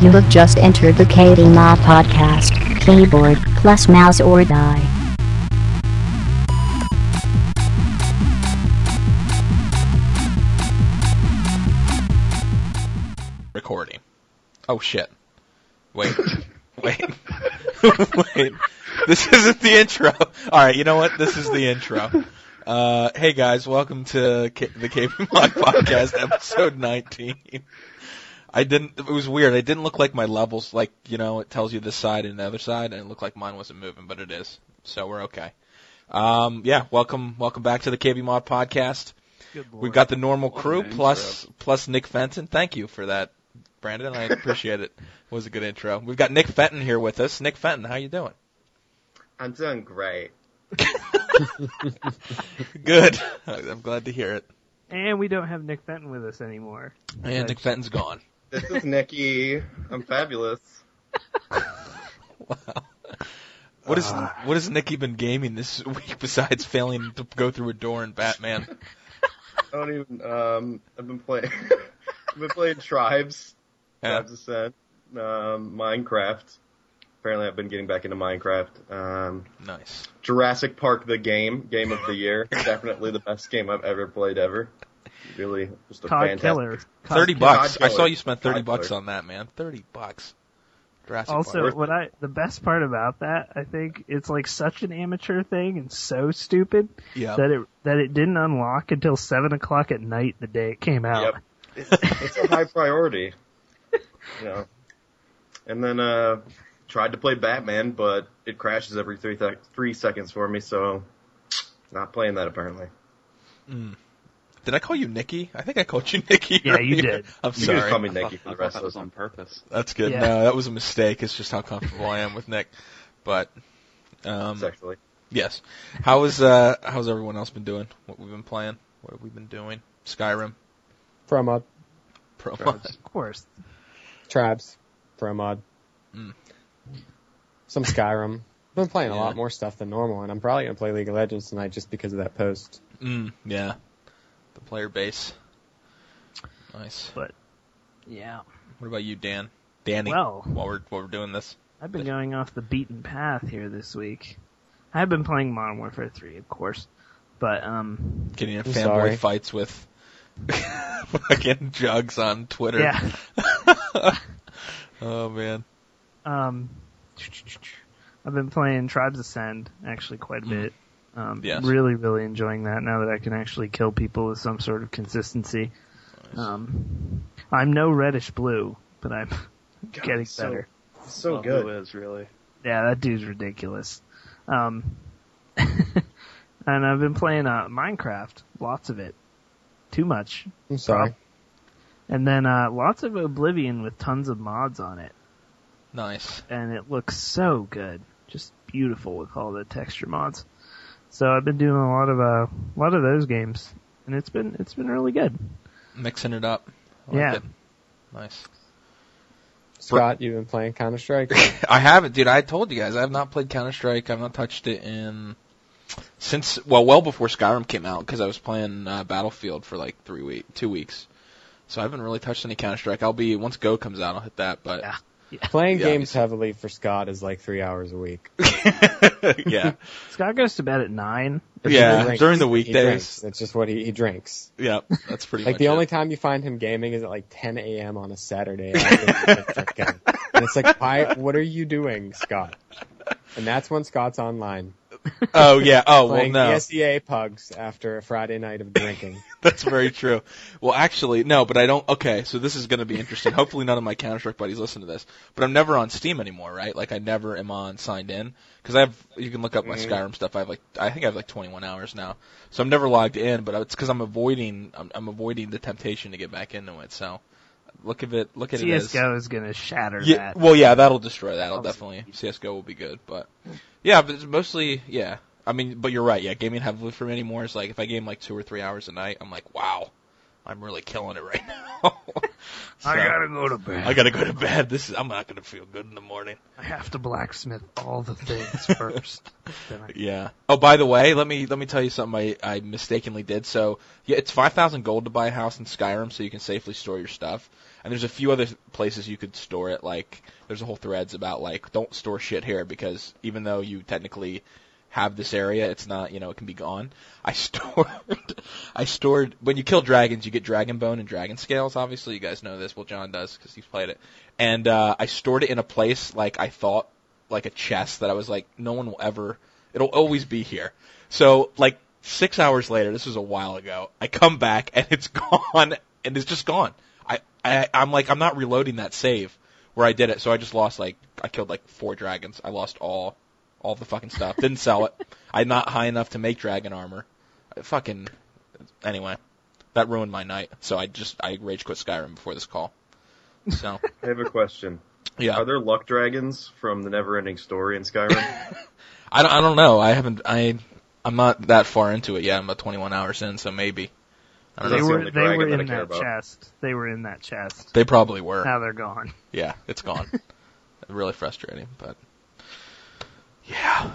You have just entered the KB Mod Podcast. Keyboard plus mouse or die. recording. Oh shit. Wait. Wait. Wait. This isn't the intro. Alright, you know what? This is the intro. Uh, hey guys, welcome to K- the KB Mod Podcast, episode 19. I didn't, it was weird. It didn't look like my levels, like, you know, it tells you this side and the other side, and it looked like mine wasn't moving, but it is. So we're okay. Um, yeah, welcome, welcome back to the KB Mod Podcast. We've got the normal crew an plus plus Nick Fenton. Thank you for that, Brandon. I appreciate it. It was a good intro. We've got Nick Fenton here with us. Nick Fenton, how you doing? I'm doing great. Good. I'm glad to hear it. And we don't have Nick Fenton with us anymore. And Nick Fenton's gone. This is Nikki. I'm fabulous. Wow. What is what has Nicky been gaming this week besides failing to go through a door in Batman? I don't even. Um, I've been playing. I've been playing Tribes. Yeah. Tribes Ascend. Um, Minecraft. Apparently, I've been getting back into Minecraft. Um, Nice. Jurassic Park, the game, game of the year. Definitely the best game I've ever played ever. Really, just a Cod fantastic. Killer. Cod Thirty Killer. bucks. God I saw you spent thirty God bucks killer. on that, man. Thirty bucks. Jurassic Also, Park. what I the best part about that, I think, it's like such an amateur thing and so stupid Yeah. that it that it didn't unlock until seven o'clock at night the day it came out. Yep. it's a high priority. You know. And then uh tried to play Batman, but it crashes every three th- three seconds for me, so not playing that apparently. Did I call you Nicky? I think I called you Nicky. Yeah, you did. I'm You can just sorry. call me I Nicky for the rest that of was on purpose. That's good. Yeah. No, that was a mistake. It's just how comfortable I am with Nick. But um sexually. yes. How is uh how's everyone else been doing? What we've been playing? What have we been doing? Skyrim, Pro mod. Pro Tribes. Of course. Tribes. Pro mod. Mm. Some Skyrim. I've been playing a lot more stuff than normal, and I'm probably gonna play League of Legends tonight just because of that post. Mm, yeah. The player base. Nice. But yeah. What about you, Dan? Danny. Well, while we're while we're doing this. I've been going off the beaten path here this week. I've been playing Modern Warfare 3, of course. But, um, Getting in fanboy sorry. fights with fucking jugs on Twitter. yeah. Oh man. Um, I've been playing Tribes Ascend actually quite a Mm. bit. Um, Yes. really, really enjoying that now that I can actually kill people with some sort of consistency. Um, I'm no reddish blue, but I'm getting so- better. So Well, good. Who is really? Yeah, that dude's ridiculous. Um, and I've been playing uh, Minecraft, lots of it, too much, I'm sorry. and then uh, lots of Oblivion with tons of mods on it. Nice. and it looks so good, just beautiful with all the texture mods. So I've been doing a lot of uh, a lot of those games, and it's been it's been really good. Mixing it up. I like Yeah. it. Nice. Scott, you've been playing Counter Strike. I haven't, dude. I told you guys I have not played Counter Strike. I've not touched it in since well, well before Skyrim came out because I was playing uh, Battlefield for like three week, two weeks. So I haven't really touched any Counter Strike. I'll be once Go comes out, I'll hit that. But Yeah. Playing Yeah, games obviously. heavily for Scott is like three hours a week. yeah, Scott goes to bed at nine. yeah. During the weekdays, drinks. It's just what he, he drinks. yeah. That's pretty Like much the it. only time you find him gaming is at like 10 a.m. on a Saturday. after he's drinking. and it's like, why? What are you doing, Scott? And that's when Scott's online Oh yeah. Oh well, playing no. ESEA pugs after a Friday night of drinking. That's very true. Well, actually, no, but I don't. Okay, so this is going to be interesting. Hopefully, none of my Counter Strike buddies listen to this. But I'm never on Steam anymore, right? Like, I never am on signed in because I have. You can look up my Mhm. Skyrim stuff. I have like, I think I have like 21 hours now. So I'm never logged in, but it's because I'm avoiding. I'm, I'm avoiding the temptation to get back into it. So look at it. Look at it. CS:GO is gonna shatter Yeah, that. well, yeah, that'll destroy that. That'll definitely CS:GO will be good, but yeah, but it's mostly yeah. I mean, but you're right. Yeah, gaming heavily for me anymore is like if I game like two or three hours a night, I'm like, wow, I'm really killing it right now. I gotta go to bed. I gotta go to bed. This is I'm not gonna feel good in the morning. I have to blacksmith all the things first. I- Yeah. Oh, by the way, let me let me tell you something I, I mistakenly did. So yeah, it's five thousand gold to buy a house in Skyrim, so you can safely store your stuff. And there's a few other places you could store it. Like there's a whole threads about like don't store shit here because even though you technically have this area, it's not you know it can be gone. I stored I stored when you kill dragons, you get dragon bone and dragon scales. Obviously, you guys know this. Well, John does because he's played it. And uh, I stored it in a place like I thought like a chest that I was like no one will ever It'll always be here. So like six hours later, this was a while ago, I come back and it's gone and it's just gone. I, I I'm like I'm not reloading that save where I did it, so I just lost like I killed like four dragons. I lost all all the fucking stuff. Didn't sell it. I'm not high enough to make dragon armor. I fucking anyway. That ruined my night. So I just I rage quit Skyrim before this call. So I have a question. yeah. Are there luck dragons from the Neverending Story in Skyrim? I don't, I don't know. I haven't. I I'm not that far into it yet. I'm about 21 hours in, so maybe. I don't They That's know. the were only they were in care that chest. They were in that chest. They probably were. Now they're gone. Yeah, it's gone. really frustrating, but yeah.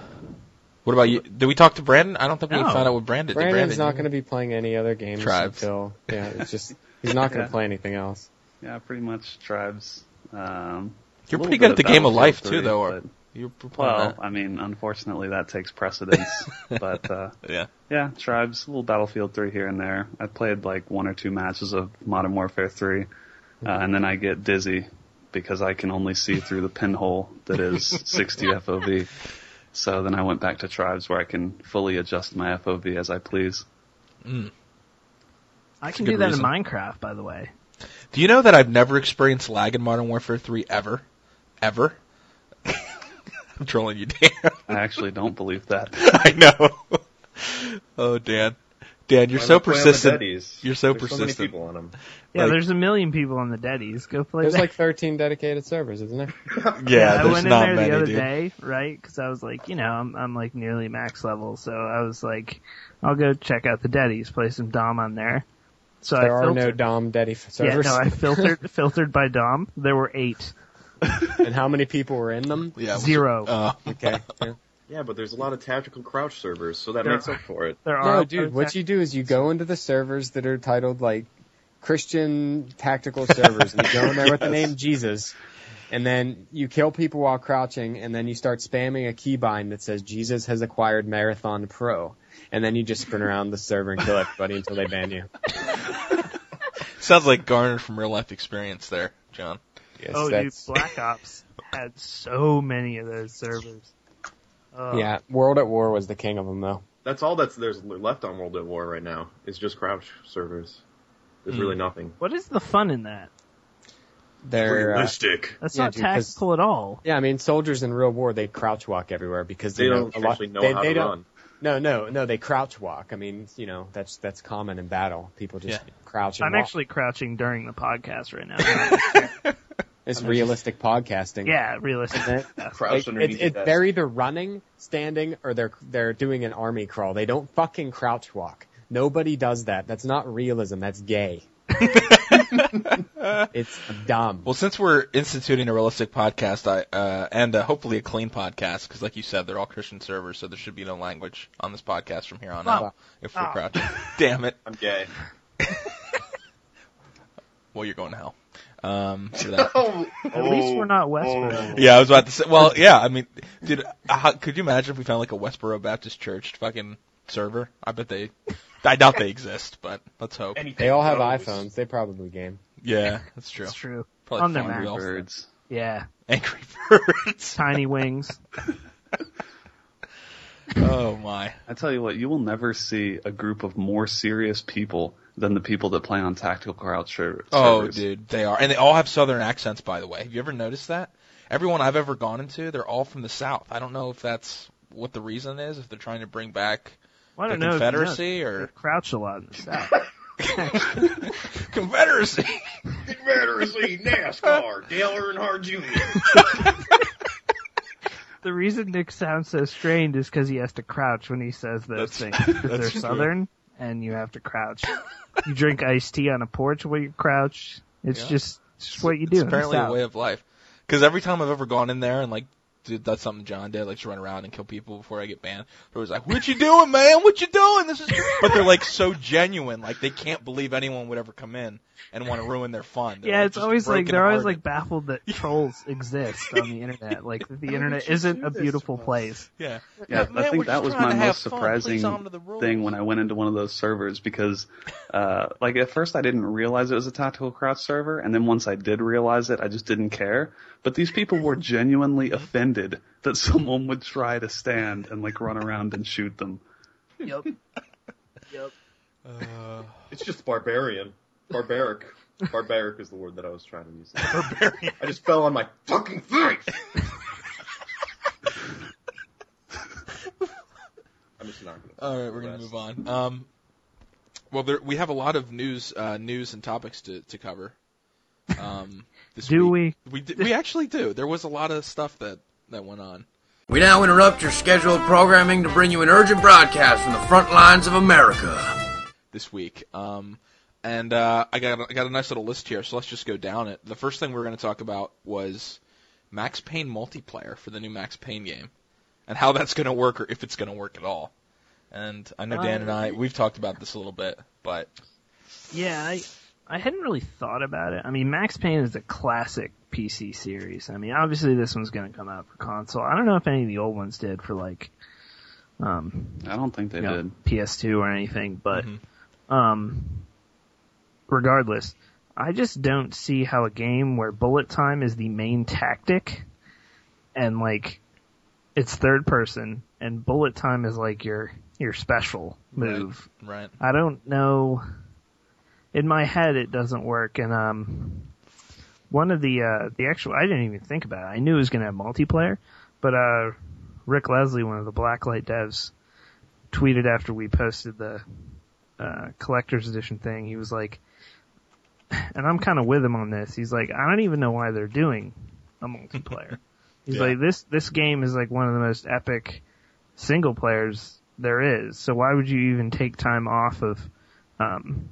What about you? Did we talk to Brandon? I don't think we No. found out what Brandon. Brandon's Brandon, not going to be playing any other games Tribes. until yeah, it's just he's not going to Yeah. play anything else. Yeah, pretty much tribes. Um, You're pretty good at the game of Battlefield life too, though. Or but- you were playing well, that. I mean, unfortunately, that takes precedence. but uh, Yeah. yeah, tribes, a little Battlefield 3 here and there. I played like one or two matches of Modern Warfare 3, uh, and then I get dizzy because I can only see through the pinhole that is 60 FOV. So then I went back to tribes where I can fully adjust my FOV as I please. Mm. I a can do that reason. in Minecraft, by the way. Do you know that I've never experienced lag in Modern Warfare 3 ever, ever? I'm trolling you, Dan. I actually don't believe that. I know. Oh, Dan. Dan, you're so not play on the persistent. You're so There's so many persistent. people on them. Yeah, Like- there's a million people on the Deddies. Go play There's that. like 13 dedicated servers, isn't there? Yeah, I there's went in there many, the other dude. day, right? Because I was like, you know, I'm, I'm like nearly max level, so I was like, I'll go check out the Deddies, play some Dom on there. So There I are no filtered, Dom Deddy yeah, servers. no, I filtered filtered by Dom. There were eight, and how many people were in them? Yeah, zero. Uh, Okay. yeah. Yeah, but there's a lot of tactical crouch servers, so that There makes up for it. there are No, dude, what you do is you go into the servers that are titled like Christian tactical servers, and you go in there with the name Jesus, and then you kill people while crouching, and then you start spamming a keybind that says Jesus has acquired Marathon Pro, and then you just sprint around the server and kill everybody until they ban you. sounds like Garner from real life experience there, John. Yes, oh, dude, Black Ops had so many of those servers. Oh, yeah. World at War was the king of them, though. That's all that's there's left on World at War right now. Is just crouch servers. There's Hmm. really nothing. What is the fun in that? They're uh, Realistic. That's Yeah, not dude, 'cause- tactical at all. yeah. I mean, soldiers in real war they crouch walk everywhere because They you know, don't a lot, actually know they, how they to don't, run. No, no, no. They crouch walk. I mean, you know, that's that's common in battle. People just Yeah. crouch and I'm walk. actually crouching during the podcast right now. It's realistic podcasting. yeah, realistic. Isn't it? Like, underneath it, it, they're either running, standing, or they're they're doing an army crawl. They don't fucking crouch walk. Nobody does that. That's not realism. That's gay. it's dumb. Well, since we're instituting a realistic podcast, I uh, and uh, hopefully a clean podcast, because like you said, they're all Christian servers, so there should be no language on this podcast from here on out. Oh. If we're Oh. crouching, damn it. I'm gay. Well, you're going to hell. Um, for that. Oh, At least we're not Westboro. Yeah, I was about to say. Well, yeah, I mean, dude, how, could you imagine if we found like a Westboro Baptist Church fucking server? I bet they. I doubt they exist, but let's hope. They all have iPhones. They probably game. Yeah, that's true. That's true. Probably On their fun Mac. Birds. Yeah. Angry Birds. Tiny wings. Oh my. I tell you what, you will never see a group of more serious people than the people that play on tactical crouch ser- Oh, dude, they are, and they all have Southern accents. By the way, have you ever noticed that? Everyone I've ever gone into, they're all from the South. I don't know if that's what the reason is. If they're trying to bring back Well, I the don't know. if you know, Confederacy or crouch a lot in the south. Confederacy. Confederacy, NASCAR, Dale Earnhardt Jr. the reason Nick sounds so strained is because he has to crouch when he says those That's- things. 'cause that's they're true. southern, and you have to crouch. you drink iced tea on a porch while you crouch. It's Yeah. just, it's just what you do. It's apparently a way of life. Because every time I've ever gone in there and like that's something John did, like just run around and kill people before I get banned. It was like, "What you doing, man? What you doing? This is." But they're like so genuine, like they can't believe anyone would ever come in and want to ruin their fun. They're, Yeah, like, it's always like they're always like baffled that trolls exist on the internet. Like the Why internet isn't a beautiful place. yeah. Yeah, Man, I think that was my most fun. Please surprising honor the rules. thing when I went into one of those servers because, uh, like at first I didn't realize it was a tactical crouch server, and then once I did realize it, I just didn't care. But these people were genuinely offended that someone would try to stand and like run around and shoot them. Yep. yep. Uh, It's just barbarian. Barbaric. Barbaric is the word that I was trying to use. barbarian. I just fell on my fucking face! I'm just not gonna. All right, we're gonna move on. Um, well, there, we have a lot of news, uh, news and topics to to cover. Um, this Do week. we? We d- we actually do. There was a lot of stuff that that went on. We now interrupt your scheduled programming to bring you an urgent broadcast from the front lines of America. this week. Um, and uh, I got I got a nice little list here, so let's just go down it. The first thing we are going to talk about was Max Payne multiplayer for the new Max Payne game, and how that's going to work, or if it's going to work at all. And I know Dan and I we've talked about this a little bit, but Yeah, I I hadn't really thought about it. I mean, Max Payne is a classic PC series. I mean, obviously this one's going to come out for console. I don't know if any of the old ones did for like um I don't think they you know, did. PS2 or anything, but Mhm. um regardless, I just don't see how a game where bullet time is the main tactic and like it's third person and bullet time is like your your special move. right. I don't know. In my head, it doesn't work, and um, one of the uh, the actual I didn't even think about it. I knew it was going to have multiplayer, but uh, Rick Leslie, one of the Blacklight devs, tweeted after we posted the uh, collector's edition thing. He was like, and I'm kind of with him on this. He's like, I don't even know why they're doing a multiplayer. He's Yeah. like, this this game is like one of the most epic single players there is. So why would you even take time off of um,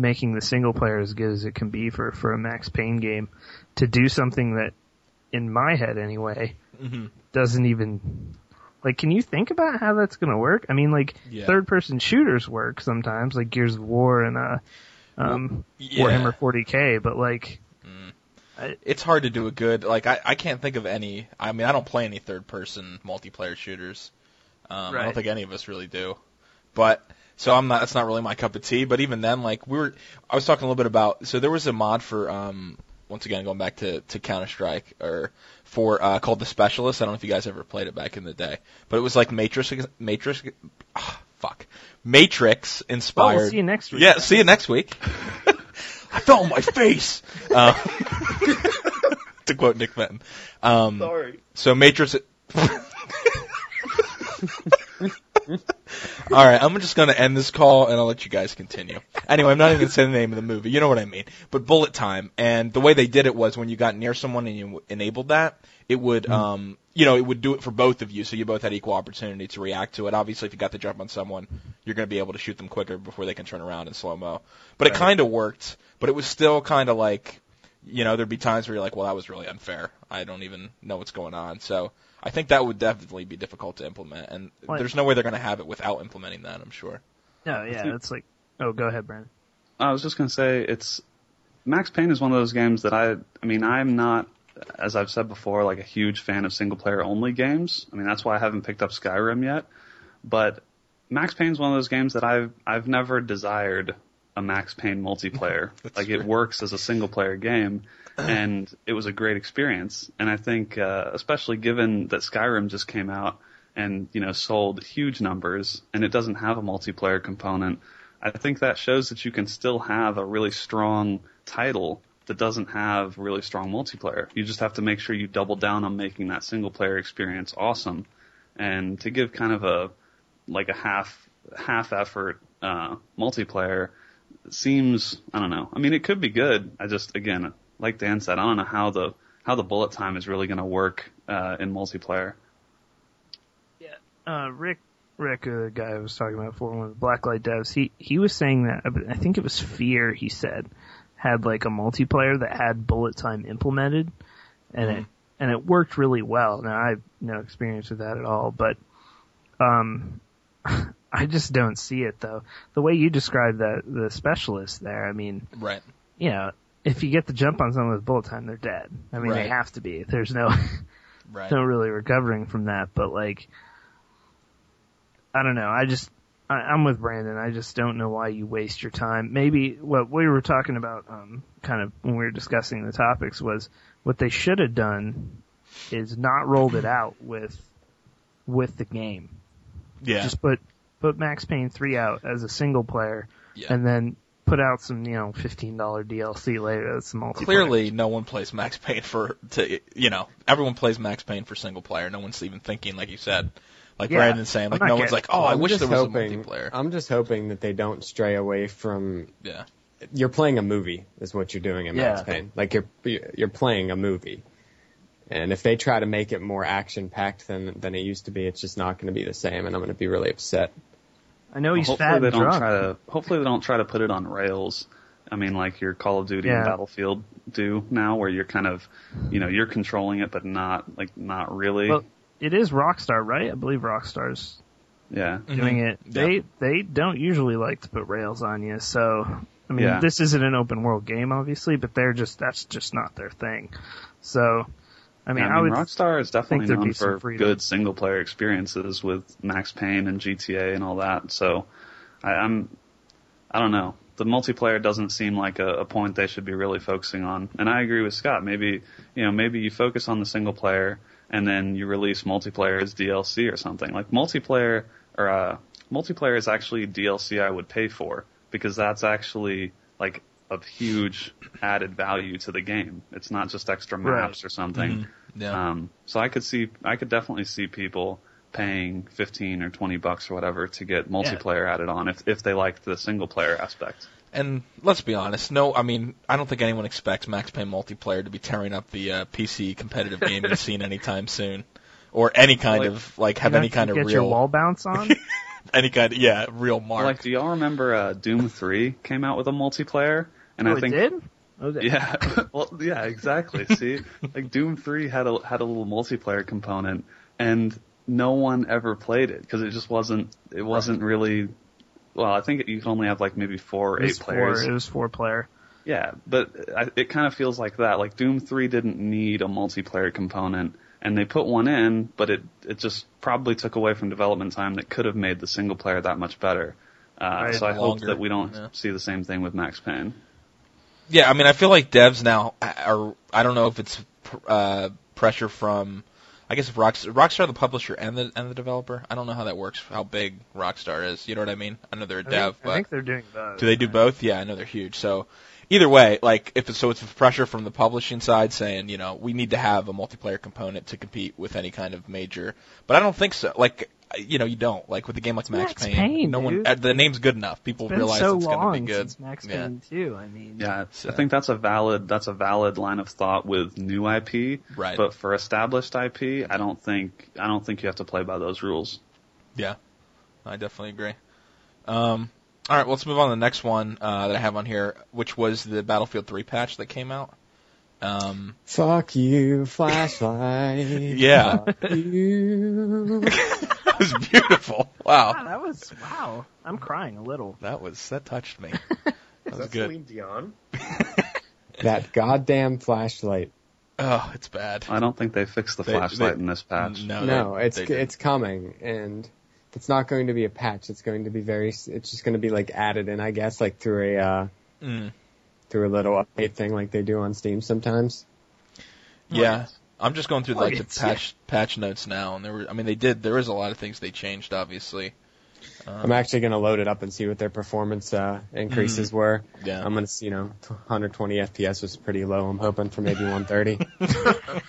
making the single player as good as it can be for for a Max Payne game to do something that, in my head anyway, hmm doesn't even like. Can you think about how that's gonna work? I mean, like Yeah. third person shooters work sometimes, like Gears of War and uh, um, Yeah. Warhammer 40k, but like. It's hard to do a good like I I can't think of any. I mean I don't play any third person multiplayer shooters. Um, I don't think any of us really do. But so I'm not. That's not really my cup of tea. But even then, like we were, I was talking a little bit about. So there was a mod for um once again going back to to Counter Strike or for uh called the Specialist. I don't know if you guys ever played it back in the day, but it was like Matrix Matrix. ah, fuck. Matrix Oh, inspired. we'll see you next week. Yeah, see you next week. I fell on my face. Uh, to quote Nick Fenton. Um, Sorry. so Matrix. All right, I'm just gonna end this call and I'll let you guys continue. Anyway, I'm not even gonna say the name of the movie. You know what I mean. But bullet time, and the way they did it was when you got near someone and you enabled that, it would, um, you know, it would do it for both of you, so you both had equal opportunity to react to it. Obviously, if you got the jump on someone, you're gonna be able to shoot them quicker before they can turn around in slow mo. But it kind of worked, but it was still kind of like, you know, there'd be times where you're like, well, that was really unfair. I don't even know what's going on. So I think that would definitely be difficult to implement, and What? there's no way they're going to have it without implementing that. I'm sure. No, yeah, it's like. Oh, go ahead, Brandon. I was just gonna say it's Max Payne is one of those games that I I mean I'm not as I've said before like a huge fan of single player only games. I mean that's why I haven't picked up Skyrim yet. But Max Payne is one of those games that I've I've never desired a Max Payne multiplayer. Like true. it works as a single player game and it was a great experience. And I think uh, especially given that Skyrim just came out and you know sold huge numbers and it doesn't have a multiplayer component. I think that shows that you can still have a really strong title that doesn't have really strong multiplayer. You just have to make sure you double down on making that single player experience awesome. And to give kind of a like a half half effort uh, multiplayer seems I don't know. I mean, it could be good. I just again, like Dan said, I don't know how the how the bullet time is really going to work uh, in multiplayer. Yeah, uh, Rick Rick, uh, the guy I was talking about before, one of the Blacklight devs, he he was saying that I think it was Fear. He said had like a multiplayer that had bullet time implemented, and it and it worked really well. Now I have no experience with that at all, but um, I just don't see it though. The way you described the the specialist there, I mean, Right. you know, if you get the jump on someone with bullet time, they're dead. I mean, they have to be. There's no Right. no really recovering from that. But like, I don't know. I just I, I'm with Brandon. I just don't know why you waste your time. Maybe what we were talking about, um, kind of when we were discussing the topics, was what they should have done is not rolled it out with with the game. Yeah. Just put put Max Payne three out as a single player, Yeah. and then put out some you know fifteen dollar DLC later. That's some multiplayer. Clearly, no one plays Max Payne for to you know everyone plays Max Payne for single player. No one's even thinking like you said, like Yeah, Brandon's saying. Like no one's like, oh, I I'm wish there was hoping, a multiplayer. I'm just hoping that they don't stray away from. yeah. You're playing a movie, is what you're doing in Max Yeah. Payne. Like you're you're playing a movie, and if they try to make it more action packed than than it used to be, it's just not going to be the same, and I'm going to be really upset. I know he's hopefully fat they and don't drunk. try to. Hopefully they don't try to put it on rails. I mean, like your Call of Duty Yeah. and Battlefield do now, where you're kind of, you know, you're controlling it, but not like not really. Well, it is Rockstar, right? I believe Rockstar's yeah. doing Mhm. it. Yeah. They they don't usually like to put rails on you, so I mean, Yeah. this isn't an open world game, obviously, but they're just that's just not their thing. So, I mean, Yeah, I, would Rockstar is definitely known for good single player experiences with Max Payne and GTA and all that. So I, I'm, I don't know. The multiplayer doesn't seem like a, a point they should be really focusing on. And I agree with Scott. Maybe, you know, maybe you focus on the single player and then you release multiplayer as DLC or something. Like multiplayer or uh, multiplayer is actually DLC I would pay for because that's actually like of huge added value to the game. It's not just extra Right. maps or something. Yeah. Um, so I could see, I could definitely see people paying 15 or 20 bucks or whatever to get multiplayer added on if, if they like the single player aspect. And let's be honest, no, I mean, I don't think anyone expects Max Payne multiplayer to be tearing up the uh, PC competitive gaming scene anytime soon, or any kind Like- of like have any to kind of get real your wall bounce on. any kind of yeah real mark. Like, do y'all remember, uh, Doom 3 came out with a multiplayer? And oh, I think, it did. Oh, yeah, well, yeah, exactly. See, like Doom 3 had a, had a little multiplayer component and no one ever played it because it just wasn't, it wasn't really, well, I think you can only have like maybe four or eight was four. players. It was four player. Yeah, but I, it kind of feels like that. Like Doom 3 didn't need a multiplayer component, and they put one in, but it it just probably took away from development time that could have made the single player that much better. Uh, Right. so I hope that we don't yeah. see the same thing with Max Payne. Yeah, I mean, I feel like devs now are. I don't know if it's uh, pressure from. I guess if Rockstar, Rockstar the publisher and the and the developer. I don't know how that works. How big Rockstar is. You know what I mean? I know they're a I dev, think, but I think they're doing both. do they do both? Yeah, I know they're huge. So either way, like if it's, so, it's pressure from the publishing side saying, you know, we need to have a multiplayer component to compete with any kind of major. But I don't think so. Like. You know, you don't like with a game like Max, Max Payne, no one. dude. uh, The name's good enough. People It's realize so it's going to long be good. since Max yeah. Payne 2. I mean, Yeah, So- I think that's a valid that's a valid line of thought with new IP. Right. But for established IP, I don't think I don't think you have to play by those rules. Yeah, I definitely agree. Um, all right, well, let's move on to the next one uh, that I have on here, which was the Battlefield 3 patch that came out. Um, Fuck you, flashlight. Yeah. Fuck you. it was beautiful. Wow, Wow, that was wow. I'm crying a little. that was that touched me. That Is was that good. Celine Dion? that goddamn flashlight. Oh, it's bad. I don't think they fixed the They- flashlight they- in this patch. No, No, they- it's they it's coming, and it's not going to be a patch. It's going to be very. It's just going to be like added in, I guess, like through a uh, Mm, through a little update thing, like they do on Steam sometimes. yeah. I'm just going through like the it's- patch patch notes now, and there were. I mean, they did. There is a lot of things they changed, obviously. Um, I'm actually going to load it up and see what their performance uh, increases were. yeah. I'm going to, see, you know, 120 FPS was pretty low. I'm hoping for maybe 130.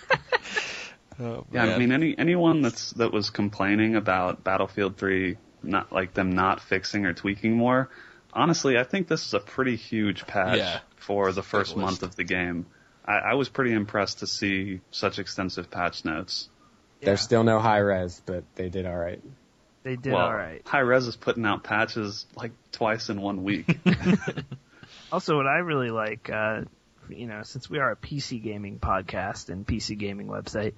Oh, Yeah, I mean any anyone that's that was complaining about Battlefield 3 not like them not fixing or tweaking more. Honestly, I think this is a pretty huge patch Yeah. For the first month of the game. I, I was pretty impressed to see such extensive patch notes. There's still no high res, but they did all right. They did well, all right. High Res is putting out patches like twice in one week. Also, what I really like, uh, you know, since we are a PC gaming podcast and PC gaming website,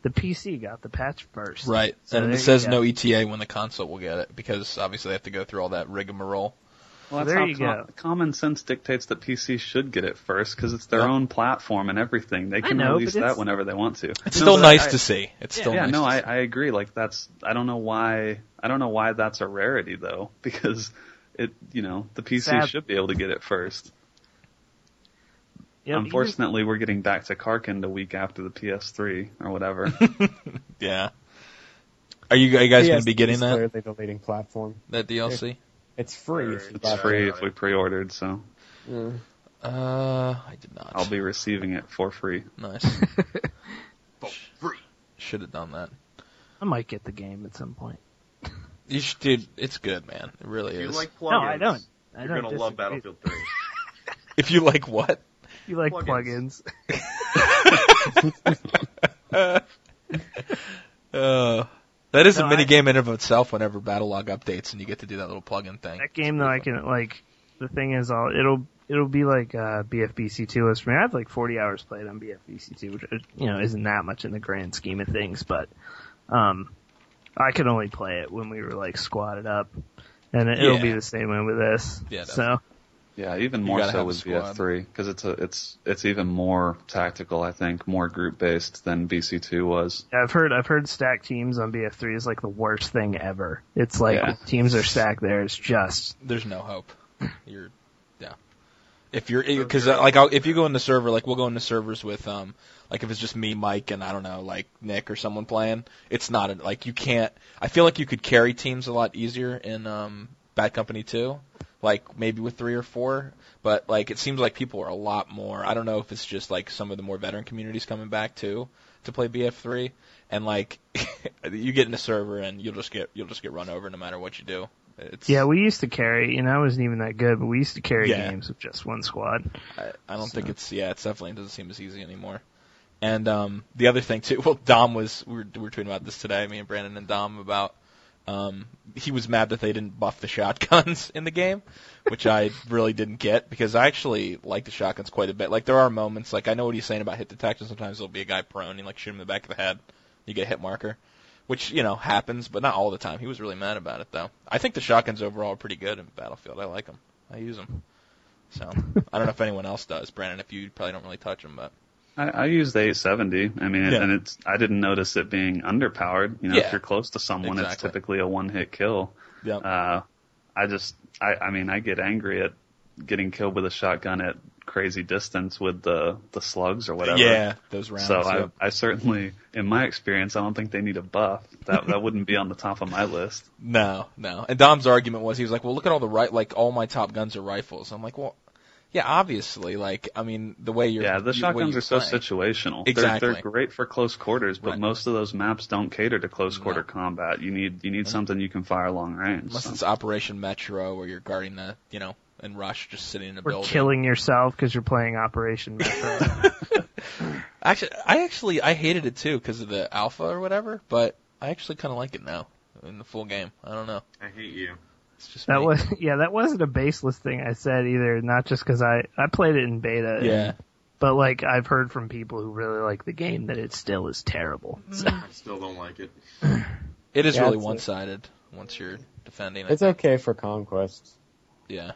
the PC got the patch first. Right. So and it says no ETA when the console will get it because obviously they have to go through all that rigmarole. Well, There that's you how go. common sense dictates that PC should get it first because it's their Yep. own platform and everything. They can know, release that whenever they want to. It's No, still nice I- to see. It's Yeah, still yeah, nice. no, to I, see. I agree. Like that's I don't know why I don't know why that's a rarity though because it you know the PC Sad. should be able to get it first. Yep, Unfortunately, we're getting back to Karkand a week after the PS3 or whatever. yeah. Are you, are you guys going to be getting is that Clearly the leading platform. that DLC? It's free. if you it's buy free Yeah. if we pre-ordered, so it. Mm. Uh, I did not. I'll be receiving it for free. nice. For free. Should have done that. I might get the game at some point. You should, dude. It's good, man. It really If you is. like plugins, No, I don't. I you're don't gonna love. Battlefield 3. if you like what? You like plugins. plugins? Uh, that is No, a mini game in and of itself. Whenever Battlelog updates and you get to do that little plug-in thing. that game though, I can like. The thing is, I'll it'll it'll be like uh, BFBC two is for me. I have like 40 hours played on BFBC two, which uh, you know isn't that much in the grand scheme of things, but um, I could only play it when we were like squatted up, and it, it'll be the same way with this. Yeah, so Yeah, even more so with squad. BF3 because it's a it's it's even more tactical. I think more group based than BC2 was. Yeah, I've heard I've heard stack teams on BF3 is like the worst thing ever. It's like Yeah. teams are stacked there. It's just There's no hope. You're, yeah. If you're, because like I'll, if you go into server, like we'll go into servers with um, like if it's just me, Mike, and I don't know, like Nick or someone playing, it's not a, like you can't. I feel like you could carry teams a lot easier in um Bad Company 2, like maybe with three or four, but like it seems like people are a lot more. I don't know if it's just like some of the more veteran communities coming back too to play BF3, and like you get in a server and you'll just get you'll just get run over no matter what you do. It's, yeah. We used to carry, and I wasn't even that good, but we used to carry Yeah. games with just one squad. I, I don't So- think it's yeah, it's definitely doesn't seem as easy anymore. And um the other thing too, well Dom was we were we were tweeting about this today, me and Brandon and Dom about um he was mad that they didn't buff the shotguns in the game, which I really didn't get because I actually like the shotguns quite a bit. Like there are moments like I know what he's saying about hit detection, sometimes there'll be a guy prone, you like shoot him in the back of the head, you get a hit marker. Which, you know, happens, but not all the time. He was really mad about it though. I think the shotguns overall are pretty good in Battlefield. I like them. I use them. So I don't know if anyone else does, Brandon. If you probably don't really touch them, but I, I used the 870. I mean, Yeah. and it's I didn't notice it being underpowered. You know, Yeah. if you're close to someone, it's typically a one hit kill. yeah, Uh, I just I I mean I get angry at getting killed with a shotgun at crazy distance with the the slugs or whatever. yeah, those rounds. So yeah. I, I certainly, in my experience, I don't think they need a buff. That that wouldn't be on the top of my list. no, no. And Dom's argument was he was like, well, look at all the right, like all my top guns are rifles. I'm like, well, yeah, obviously, like I mean, the way you're, Yeah, the shotguns you're are so playing. situational. Exactly. They're, they're great for close quarters, but Right. most of those maps don't cater to close quarter No. combat. You need you need something you can fire long range. Unless So. it's Operation Metro where you're guarding the, you know, and Rush just sitting in a Or building. killing yourself because you're playing Operation Metro. Actually, I actually I hated it too because of the alpha or whatever, but I actually kind of like it now in the full game. I don't know. I hate you. It's just that me. was yeah, that wasn't a baseless thing I said either. Not just because I I played it in beta. and- yeah. but like I've heard from people who really like the game that it still is terrible. So, I still don't like it. It is Yeah, really one sided once you're defending. I It's okay for conquest. Yeah.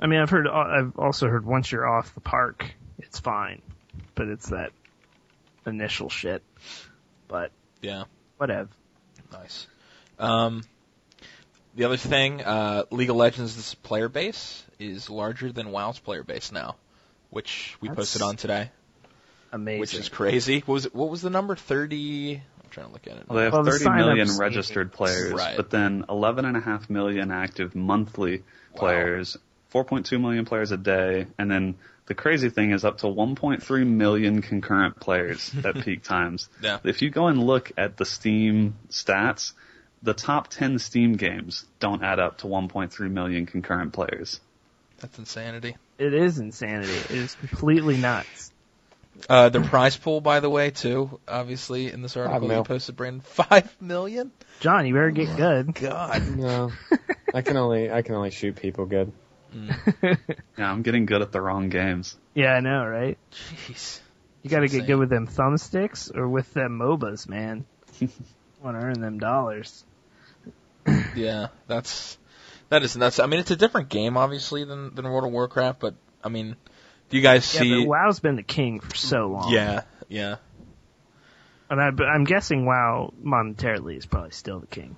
I mean, I've heard I've also heard once you're off the park, it's fine, but it's that initial shit. But Yeah. whatever. Nice. Um, the other thing, uh, League of Legends' player base is larger than WoW's player base now, which we That's posted on today, Amazing. which is crazy. What was it? What was the number? Thirty. I'm trying to look at it. Well, they have Well, the 30 sign-ups- million registered players, Right. but then 11.5 million active monthly Wow. players, 4.2 million players a day, and then the crazy thing is up to 1.3 million concurrent players at peak times. Yeah. If you go and look at the Steam stats, the top 10 Steam games don't add up to 1.3 million concurrent players. That's insanity. It is insanity. It is completely nuts. Uh, the prize pool, by the way, too, obviously in this article you posted, Brandon, five million. John, you better get good. God. No, I can only I can only shoot people good. Yeah, I'm getting good at the wrong games. yeah, I know, right? Jeez. You got to get good with them thumbsticks or with them MOBAs, man. Want to earn them dollars. Yeah, that's that is nuts. I mean, it's a different game, obviously, than than World of Warcraft, but I mean, do you guys Yeah, see? but WoW's been the king for so long. yeah, yeah. and I, I'm guessing WoW monetarily is probably still the king.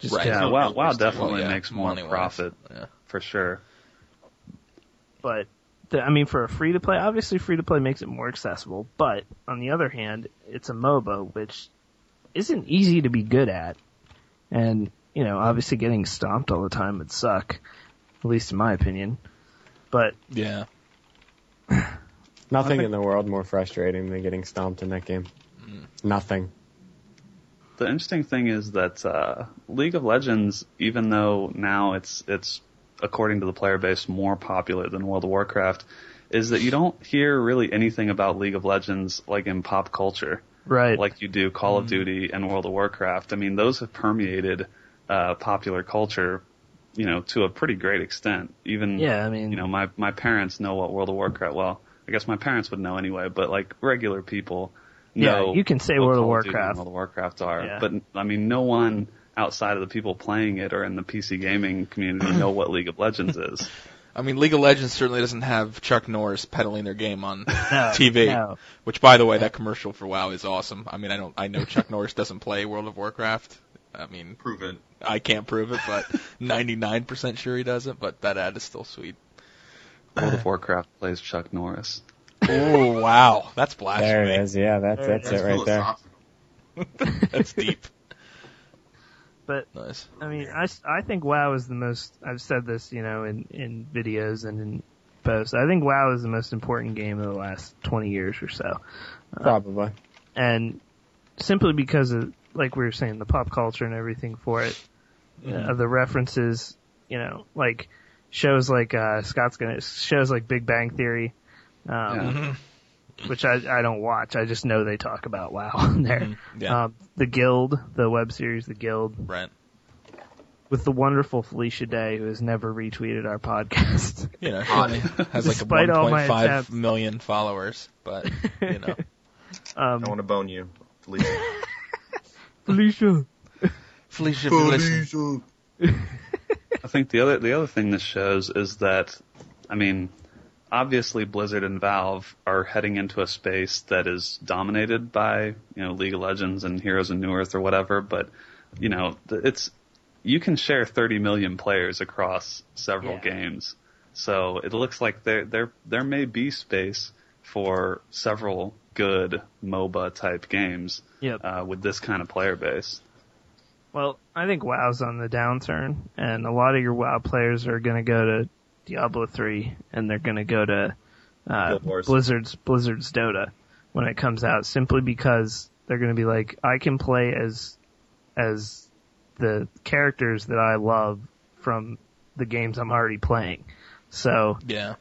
Just Right. Yeah, WoW, WoW Well, definitely yeah, makes more money-wise. profit Yeah. for sure. but the, I mean, for a free to play, obviously free to play makes it more accessible. But on the other hand, it's a MOBA, which isn't easy to be good at, and you know, obviously getting stomped all the time would suck, at least in my opinion. But Yeah. Nothing think- in the world more frustrating than getting stomped in that game. Nothing. The interesting thing is that uh, League of Legends, even though now it's it's according to the player base more popular than World of Warcraft, is that you don't hear really anything about League of Legends like in pop culture, right, like you do Call of Duty and World of Warcraft. I mean, those have permeated uh, popular culture, you know, to a pretty great extent. Even yeah, I mean, you know, my my parents know what World of Warcraft. Well, I guess my parents would know anyway, but like regular people Yeah, know. you can say what World of Call Duty and Warcraft. World of Warcraft are, Yeah. but I mean, no one outside of the people playing it or in the PC gaming community know what League of Legends is. I mean, League of Legends certainly doesn't have Chuck Norris peddling their game on no, TV. No. Which, by the way, that commercial for WoW is awesome. I mean, I don't, I know Chuck Norris doesn't play World of Warcraft. I mean, Prove it. I can't prove it, but 99% sure he doesn't. But that ad is still sweet. World of Warcraft plays Chuck Norris. Oh wow, that's blasphemy. There it is. Yeah, that's There it that's it right there. that's deep. But Nice. I mean, I, I think WoW is the most. I've said this, you know, in in videos and in posts. I think WoW is the most important game of the last 20 years or so, uh, Probably. and simply because of, like we were saying, the pop culture and everything for it, uh, the references, you know, like shows like uh, Scott's gonna shows like Big Bang Theory, um, Yeah. Mhm. which I I don't watch. I just know they talk about WoW in there. Mhm. Yeah. Um, the Guild, the web series, The Guild, Right. with the wonderful Felicia Day, who has never retweeted our podcast. You know, she has like a Despite all my 1.5 followers, but you know, Um, I want to bone you, Felicia. Felicia. Felicia, if you listen, I think the other the other thing this shows is that, I mean, obviously Blizzard and Valve are heading into a space that is dominated by you know League of Legends and Heroes of Newerth or whatever, but you know it's you can share 30 million players across several Yeah. games, so it looks like there there there may be space for several good MOBA type games Yep. uh, with this kind of player base. Well, I think WoW's on the downturn, and a lot of your WoW players are going to go to Diablo 3, and they're going to go to uh, Blizzard's Blizzard's Dota when it comes out, simply because they're going to be like, I can play as as the characters that I love from the games I'm already playing. So yeah,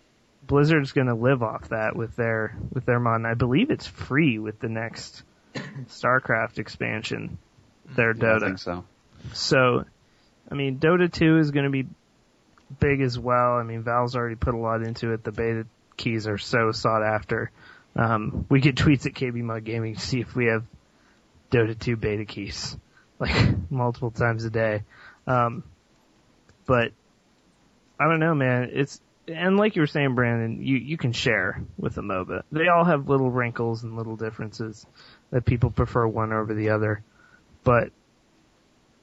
Blizzard's going to live off that with their with their mod. And I believe it's free with the next StarCraft expansion. Their I Dota. I think so. So, I mean, Dota 2 is going to be big as well. I mean, Valve's already put a lot into it. The beta keys are so sought after. Um, we get tweets at KB Mod Gaming to see if we have Dota 2 beta keys, like multiple times a day. Um, but I don't know, man. It's and like you were saying, Brandon, you you can share with a MOBA. They all have little wrinkles and little differences that people prefer one over the other, but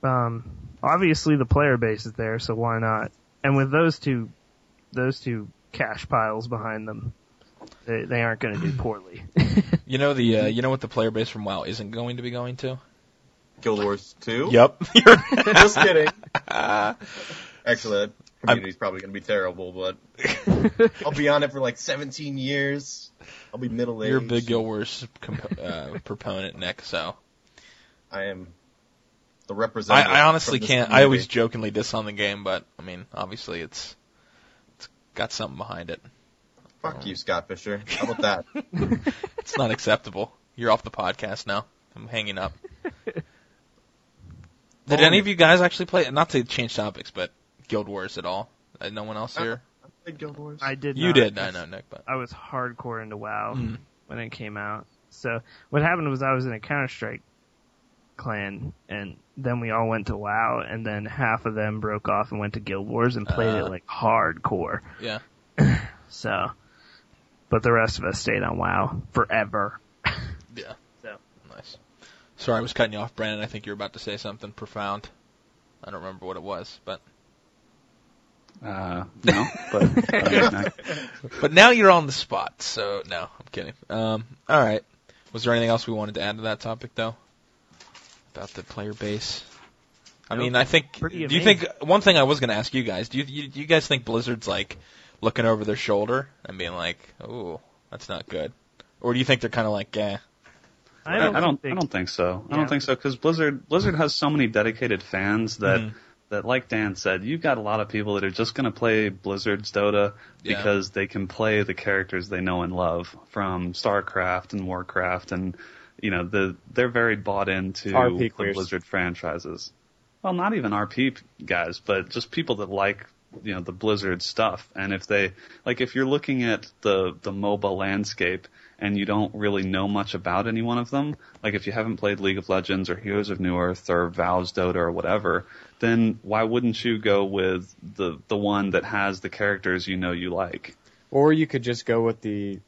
um, obviously the player base is there, so why not? And with those two, those two cash piles behind them, they, they aren't going to do poorly. you know the uh, you know what the player base from WoW isn't going to be going to? Guild Wars 2? Yep. Just kidding. Actually, that community's probably going to be terrible, but I'll be on it for like 17 years. I'll be middle aged. You're a big Guild Wars comp- uh, proponent, Nick. So I am the representative. I honestly can't. I always jokingly diss on the game, but I mean, obviously it's it's got something behind it. Fuck you, Scott Fisher. How about that? It's not acceptable. You're off the podcast now. I'm hanging up. Did any of you guys actually play? Not to change topics, but Guild Wars at all? Uh, no one else here. Guild Wars. I did. You not. did. I know, Nick, but I was hardcore into WoW Mm. when it came out. So what happened was I was in a Counter Strike clan, and then we all went to WoW, and then half of them broke off and went to Guild Wars and played Uh. it like hardcore. yeah. So, but the rest of us stayed on WoW forever. Yeah. So. Nice. Sorry, I was cutting you off, Brandon. I think you were about to say something profound. I don't remember what it was, but Uh, no, but uh, no. but now you're on the spot. So no, I'm kidding. Um, all right. Was there anything else we wanted to add to that topic though? About the player base. I Nope. mean, I think. Pretty do you think one thing I was going to ask you guys? Do you, you do you guys think Blizzard's like looking over their shoulder and being like, "Oh, that's not good," or do you think they're kind of like, "Yeah, I, I don't. think I don't think so. I don't think so because Blizzard Blizzard has so many dedicated fans that Mhm. that, like Dan said, you've got a lot of people that are just going to play Blizzard's Dota Yeah. because they can play the characters they know and love from StarCraft and Warcraft, and you know the they're very bought into RP the. Blizzard franchises. Well, not even RP guys, but just people that like you know the Blizzard stuff. And if they like, if you're looking at the the MOBA landscape and you don't really know much about any one of them, like if you haven't played League of Legends or Heroes of Newerth or Valve's Dota or whatever, then why wouldn't you go with the the one that has the characters you know you like? Or you could just go with the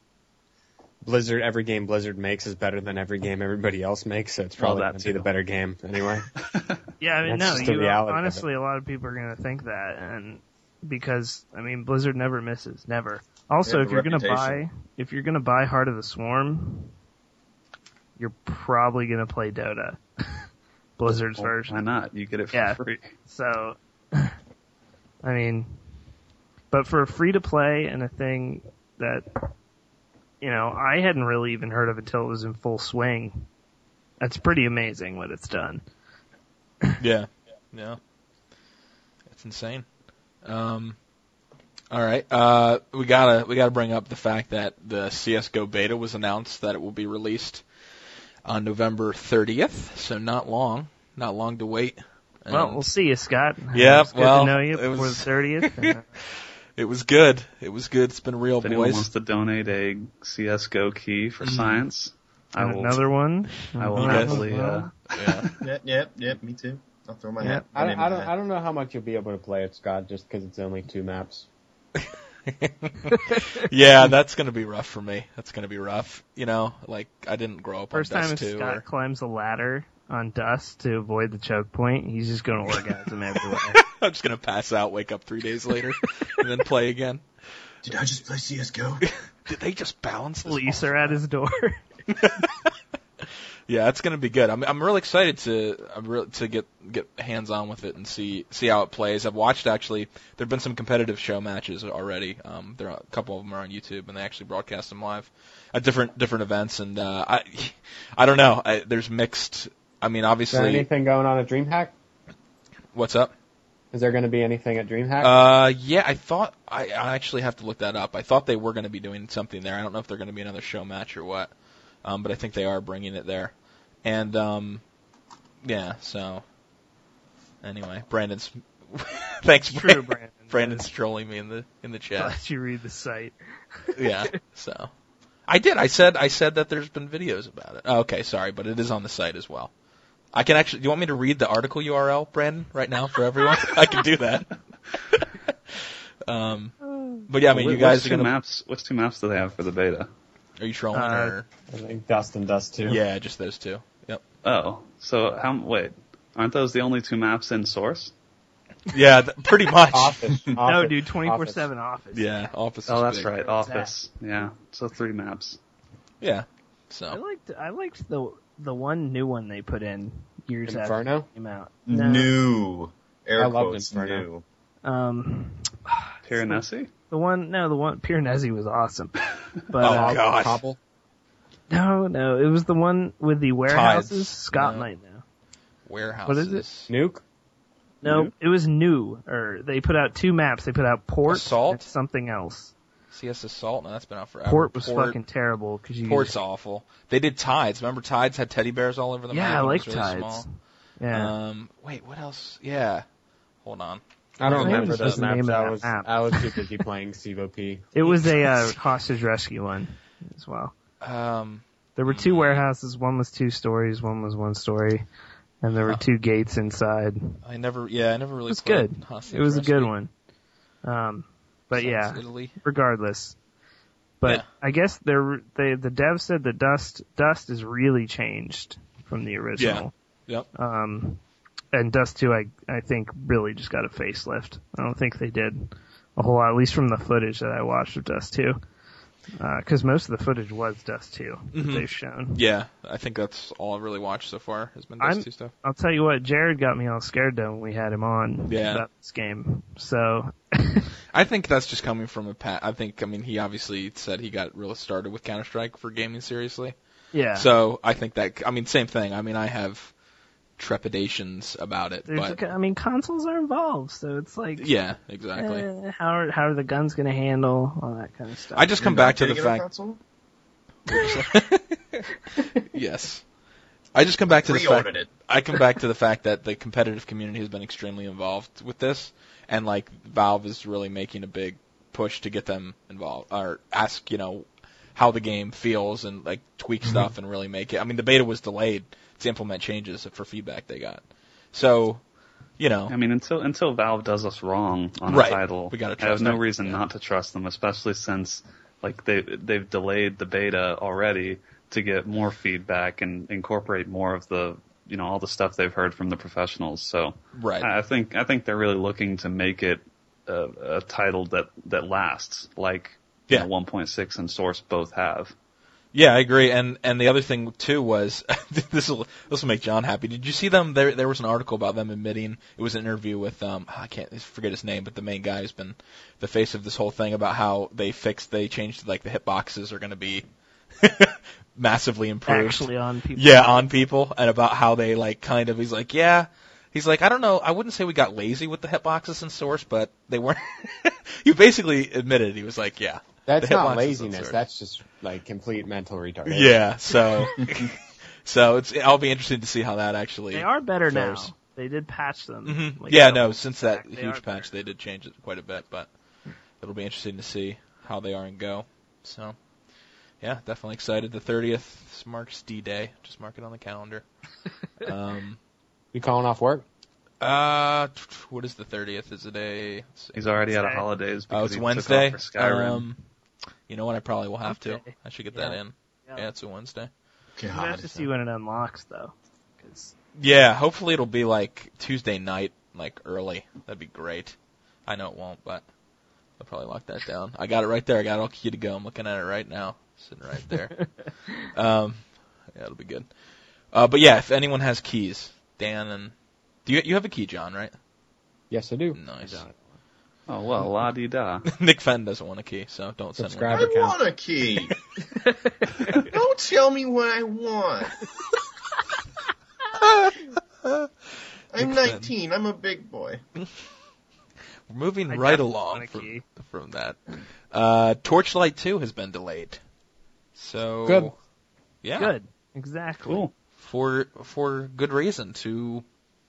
Blizzard. Every game Blizzard makes is better than every game everybody else makes, so it's probably that going to be the better game anyway. Yeah, I mean, That's no, just you, uh, reality of it. honestly, a lot of people are going to think that, and because I mean, Blizzard never misses, never. Also, if you're going to buy, if you're going to buy Heart of the Swarm, you're probably going to play Dota, Blizzard's Well, Why version. not? You get it for Yeah. free. So, I mean, but for free to play and a thing that, you know, I hadn't really even heard of it until it was in full swing. That's pretty amazing what it's done. Yeah. Yeah. It's insane. Um, all right. Uh, we gotta we gotta bring up the fact that the CS:GO beta was announced that it will be released on November 30th. So not long, not long to wait. Well, we'll see you, Scott. Yeah, well, to know you it before was- the thirtieth. it was good. It was good. It's been real, If anyone boys. wants to donate a CS:GO key for Mhm. science, I and will. another one. I will You guys- happily. Uh, Yeah. Yep, yep, yep. Me too. I'll throw my Yeah. hat. I don't, I don't, the I don't know how much you'll be able to play it, Scott, just because it's only two maps. yeah, that's gonna be rough for me. That's gonna be rough. You know, like I didn't grow up First on time Dust 2 Scott or climbs a ladder on dust to avoid the choke point, he's just going to orgasm everywhere. I'm just gonna pass out, wake up three days later, and then play again. Did I just play CS:GO? Did they just balance this? Police are at his door. Yeah, it's gonna be good. I'm I'm really excited to I'm re- to get get hands on with it and see see how it plays. I've watched actually. There've been some competitive show matches already. Um, there are a couple of them are on YouTube and they actually broadcast them live at different different events. And uh, I I don't know. I, there's mixed. I mean, Is there obviously, anything going on at DreamHack? what's up? Is there going to be anything at DreamHack? Uh, yeah, I thought I, I actually have to look that up. I thought they were going to be doing something there. I don't know if they're going to be another show match or what, um, but I think they are bringing it there. And um, yeah, so anyway, Brandon's thanks, True, Brandon. Brandon. Brandon's trolling me in the in the chat. Let you read the site. yeah, so I did. I said I said that there's been videos about it. Oh, okay, sorry, but it is on the site as well. I can actually. Do you want me to read the article URL, Brandon, right now for everyone? I can do that. um, but yeah, I mean, wh- you guys which are two gonna. maps? Which two maps do they have for the beta? Are you trolling Uh, or? I think Dust and Dust 2. Yeah, just those two. Yep. Oh, so how? Wait, aren't those the only two maps in Source? Yeah, th- pretty much. Office. No, dude, twenty four seven office. Yeah, Office. Oh, is that's big. right, Office. Yeah, so three maps. Yeah. So I So liked I liked the the one new one they put in years after Inferno. it came out. No. New. Air I loved quotes, Inferno. new. Um, Piranesi? the one no, the one Piranesi was awesome, but Oh, uh, God. Cobble. no, no, it was the one with the warehouses. Scott No. might know. warehouses. What is it? Nuke. No, New? it was new. Or they put out two maps. They put out Port Assault? and something else. CS Assault, no, that's been out forever. Port was fucking terrible because you. Port's awful. They did Tides. Remember Tides had teddy bears all over the yeah, map? Yeah, I It like was really tides. Small. Yeah. Um, wait, what else? Yeah. Hold on. I don't remember those the name maps. of I that was map. I was too busy playing CVP. it was a uh, hostage rescue one as well. Um, There were two warehouses. One was two stories. One was one story, and there were two gates inside. I never, yeah, I never really It was good. Hostage It was a good one. Um, but yeah, Italy. regardless. But Yeah. I guess they're, they the dev said that Dust Dust is really changed from the original. Yeah. Yep. Um, and Dust 2, I I think really just got a facelift. I don't think they did a whole lot, at least from the footage that I watched of Dust 2. Because most of the footage was Dust 2 that Mhm. they've shown. Yeah, I think that's all I've really watched so far has been I'm- Dust 2 stuff. I'll tell you what, Jared got me all scared though when we had him on Yeah. about this game. So I think that's just coming from a pat. I think, I mean, he obviously said he got really started with Counter Strike for gaming seriously. yeah, So I think that, I mean, same thing. I mean, I have trepidations about it, There's but a- I mean, consoles are involved, so it's like, yeah, exactly. eh, how are how are the guns going to handle all that kind of stuff? I just come You're back to the fact. console? yes. I just come back to the fact. It. I come back to the fact that the competitive community has been extremely involved with this, and like Valve is really making a big push to get them involved or ask, you know, how the game feels and like tweak Mm-hmm. stuff and really make it. I mean, the beta was delayed to implement changes for feedback they got. So, you know, I mean, until until Valve does us wrong on Right. a title, We gotta trust I have no them. reason Yeah. not to trust them, especially since like they they've delayed the beta already to get more feedback and incorporate more of the you know all the stuff they've heard from the professionals. So right. I I think I think they're really looking to make it a, a title that that lasts, like Yeah. you know, 1.6 and Source both have. Yeah, I agree. And and the other thing too was this will this will make John happy. Did you see them? There there was an article about them admitting it was an interview with um I can't forget his name, but the main guy who's been the face of this whole thing about how they fixed they changed like the hitboxes are going to be massively improved. actually on people. Yeah, on people, and about how they like kind of. He's like, yeah. He's like, I don't know. I wouldn't say we got lazy with the hitboxes in Source, but they weren't. he basically admitted he was like, yeah, That's not laziness. That's just like complete mental retardation. yeah. So, so it's. I'll be interested to see how that actually. They are better fares. now. They did patch them. hmm like, yeah, no. Since that back, they huge are patch, they did change it quite a bit, but it'll be interesting to see how they are and Go. So, yeah, definitely excited. The 30th marks D-Day. Just mark it on the calendar. um, You calling off work? uh, t- t- what is the 30th? Is it a? He's already out of Wednesday. holidays because Oh, it's Wednesday. took off for Skyrim. Um, you know what? I probably will have to. Okay. I should get that in. Yeah. Yeah, it's a Wednesday. You have to see when it unlocks though. 'Cause Yeah, hopefully it'll be like Tuesday night, like early. That'd be great. I know it won't, but I'll probably lock that down. I got it right there. I got it all key to go. I'm looking at it right now, sitting right there. um, yeah, it'll be good. Uh, but yeah, if anyone has keys, Dan and do you you have a key, John? Right? Yes, I do. Nice. Oh well, la di da. Nick Fenn doesn't want a key, so don't send Subscribe. one. I Subscriber count. want a key. Don't tell me what I want. I'm 19. I'm a big boy. We're moving I right along from, from that. Uh, Torchlight 2 has been delayed. So Good. Yeah. Good. Exactly. Cool. For for good reason to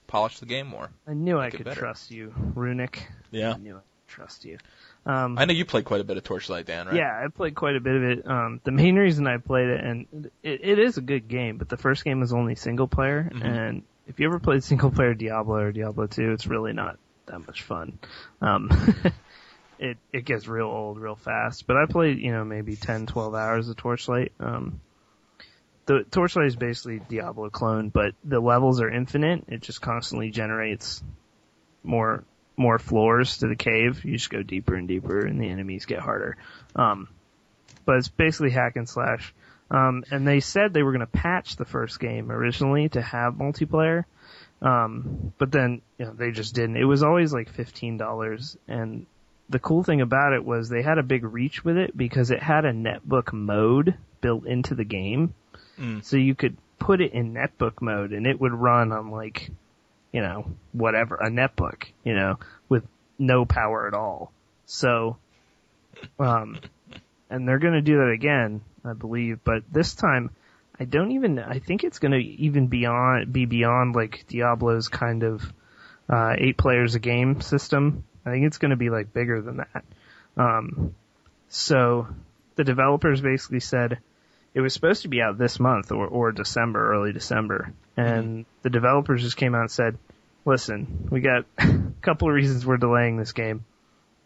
polish the game more. I knew I could better. trust you, Runic. Yeah. I knew I could trust you. Um, I know you played quite a bit of Torchlight, Dan, right? Yeah, I played quite a bit of it. Um, the main reason I played it, and it, it is a good game, but the first game is only single player, Mhm. and if you ever played single player Diablo or Diablo 2, it's really not that much fun. Um, it it gets real old real fast. But I played, you know, maybe 10, 12 hours of Torchlight. Um, the Torchlight is basically Diablo clone, but the levels are infinite. It just constantly generates more more floors to the cave. You just go deeper and deeper, and the enemies get harder. Um, but it's basically hack and slash. Um, and they said they were going to patch the first game originally to have multiplayer. Um, but then, you know, they just didn't. It was always like $15. And the cool thing about it was they had a big reach with it because it had a netbook mode built into the game. Mm. So you could put it in netbook mode and it would run on like, you know, whatever, a netbook, you know, with no power at all. So, um, and they're going to do that again, I believe. But this time, I don't even. I think it's going to even beyond be beyond like Diablo's kind of uh, eight players a game system. I think it's going to be like bigger than that. Um, so the developers basically said it was supposed to be out this month or, or December, early December, mm-hmm. and the developers just came out and said, "Listen, we got a couple of reasons we're delaying this game.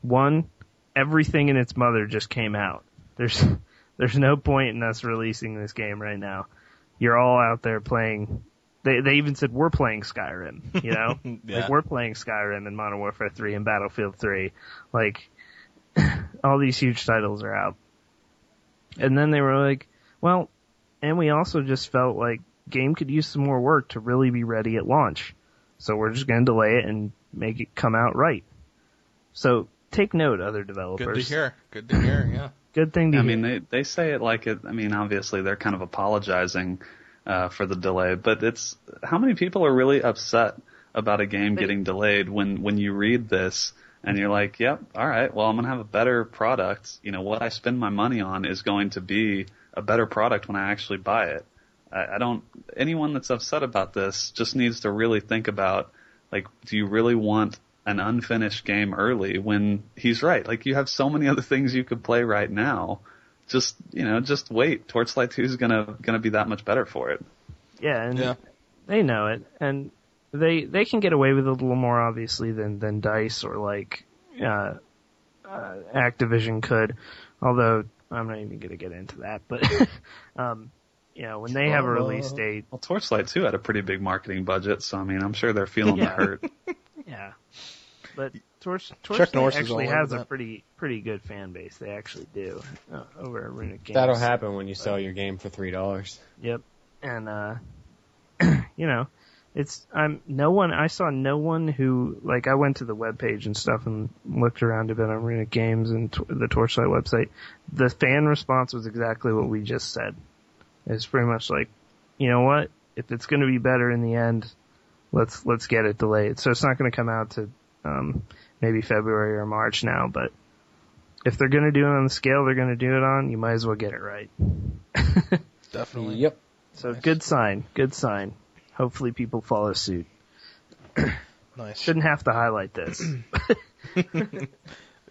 One, everything in its mother just came out. There's there's no point in us releasing this game right now. You're all out there playing. They they even said we're playing Skyrim. You know, Yeah. like we're playing Skyrim and Modern Warfare 3 and Battlefield 3. Like all these huge titles are out. And then they were like, well, and we also just felt like game could use some more work to really be ready at launch. So we're just going to delay it and make it come out right. So take note, other developers. Good to hear. Good to hear. Yeah. Good thing to I hear. I mean, they they say it like it. I mean, obviously they're kind of apologizing uh, for the delay, but it's how many people are really upset about a game getting delayed when when you read this and you're like, yep, all right, well I'm gonna have a better product. You know, what I spend my money on is going to be a better product when I actually buy it. I, I don't. Anyone that's upset about this just needs to really think about like, do you really want an unfinished game early when he's right. Like you have so many other things you could play right now. Just you know, just wait. Torchlight Two is gonna gonna be that much better for it. Yeah, and Yeah. they know it, and they they can get away with it a little more obviously than than Dice or like uh, uh, Activision could. Although I'm not even gonna get into that, but um, you know when they have a release date, Well, Torchlight Two had a pretty big marketing budget, so I mean, I'm sure they're feeling the hurt. yeah. But Torch Chuck Torchlight Norris actually has a that. pretty pretty good fan base. They actually do uh, over at Runic Games. That'll happen when you sell your game for three dollars. Yep. And uh you know, it's I'm no one I saw no one who like I went to the webpage and stuff and looked around a bit on Runic Games and t- the Torchlight website. The fan response was exactly what we just said. It's pretty much like, you know what? If it's going to be better in the end, let's let's get it delayed. So it's not going to come out to um maybe February or March now, but if they're going to do it on the scale they're going to do it on, you might as well get it right. Definitely. Yep. So Nice. good sign, good sign. Hopefully people follow suit. Nice. Shouldn't have to highlight this.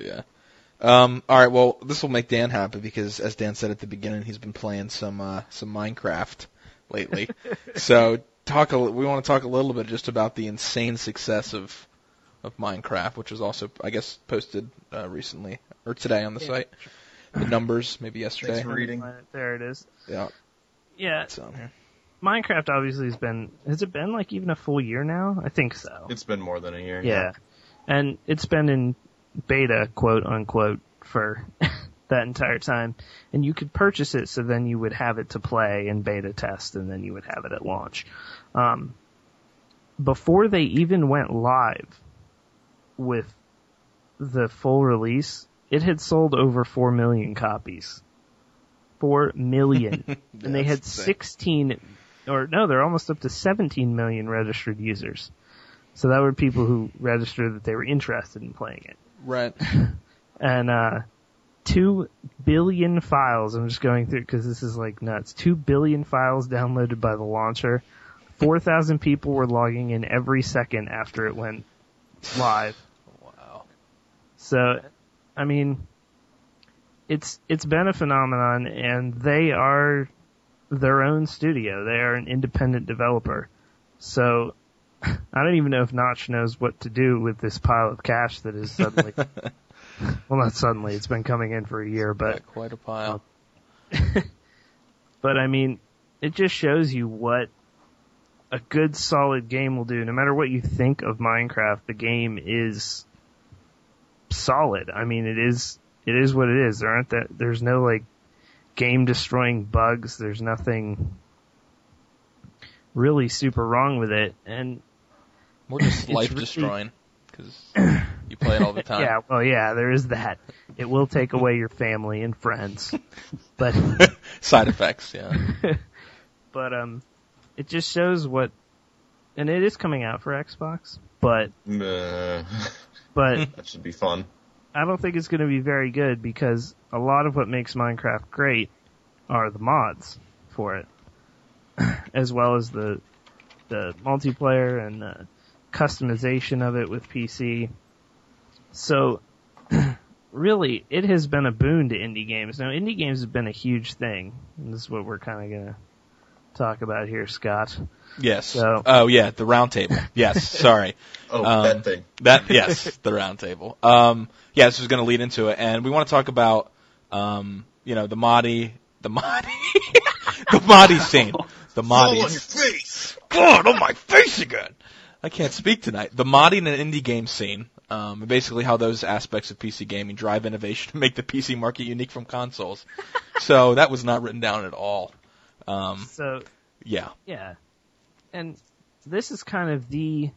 Yeah. Um, all right. Well, this will make Dan happy because, as Dan said at the beginning, he's been playing some uh, some Minecraft lately. so talk. A, we want to talk a little bit just about the insane success of of Minecraft, which was also, I guess, posted uh, recently or today on the site. The numbers, maybe yesterday. Thanks for reading. There it is. Yeah, Yeah, it's on here. Minecraft obviously has been. Has it been like even a full year now? I think so. It's been more than a year. yeah, and it's been in beta, quote unquote, for that entire time. And you could purchase it, so then you would have it to play and beta test, and then you would have it at launch. Um, before they even went live with the full release, it had sold over four million copies. Four million, and they had insane. 16, or no, they're almost up to 17 million registered users. So that were people who registered that they were interested in playing it Right. and uh, two billion files. I'm just going through because this is like nuts. Two billion files downloaded by the launcher. Four thousand people were logging in every second after it went live. Wow. So, I mean, it's it's been a phenomenon, and they are their own studio. They are an independent developer. So, I don't even know if Notch knows what to do with this pile of cash that is suddenly. well, not suddenly. It's been coming in for a year, but quite a pile. but I mean, it just shows you what a good solid game will do. No matter what you think of Minecraft, the game is solid. I mean, it is, it is what it is. There aren't that, there's no like game destroying bugs. There's nothing really super wrong with it. And More just life destroying because you play it all the time. yeah, well, yeah, there is that. It will take away your family and friends, but Side effects. Yeah. but um, it just shows what, and it is coming out for Xbox, but Meh. but that should be fun. I don't think it's going to be very good because a lot of what makes Minecraft great are the mods for it, as well as the the multiplayer and the customization of it with PC. So, really, it has been a boon to indie games. Now, indie games have been a huge thing. And this is what we're kind of going to talk about here, Scott. Yes. So- oh yeah, the round table. Yes. Sorry. Oh, Um, that thing. That yes, the round table. Um, yeah, this is going to lead into it, and we want to talk about, um, you know, the Mahdi, the Mahdi, the Mahdi scene, the Mahdi's. face. God, on my face again. I can't speak tonight. The modding and indie game scene, um, and basically how those aspects of PC gaming drive innovation to make the PC market unique from consoles. so that was not written down at all. Um, So, yeah. yeah. And this is kind of the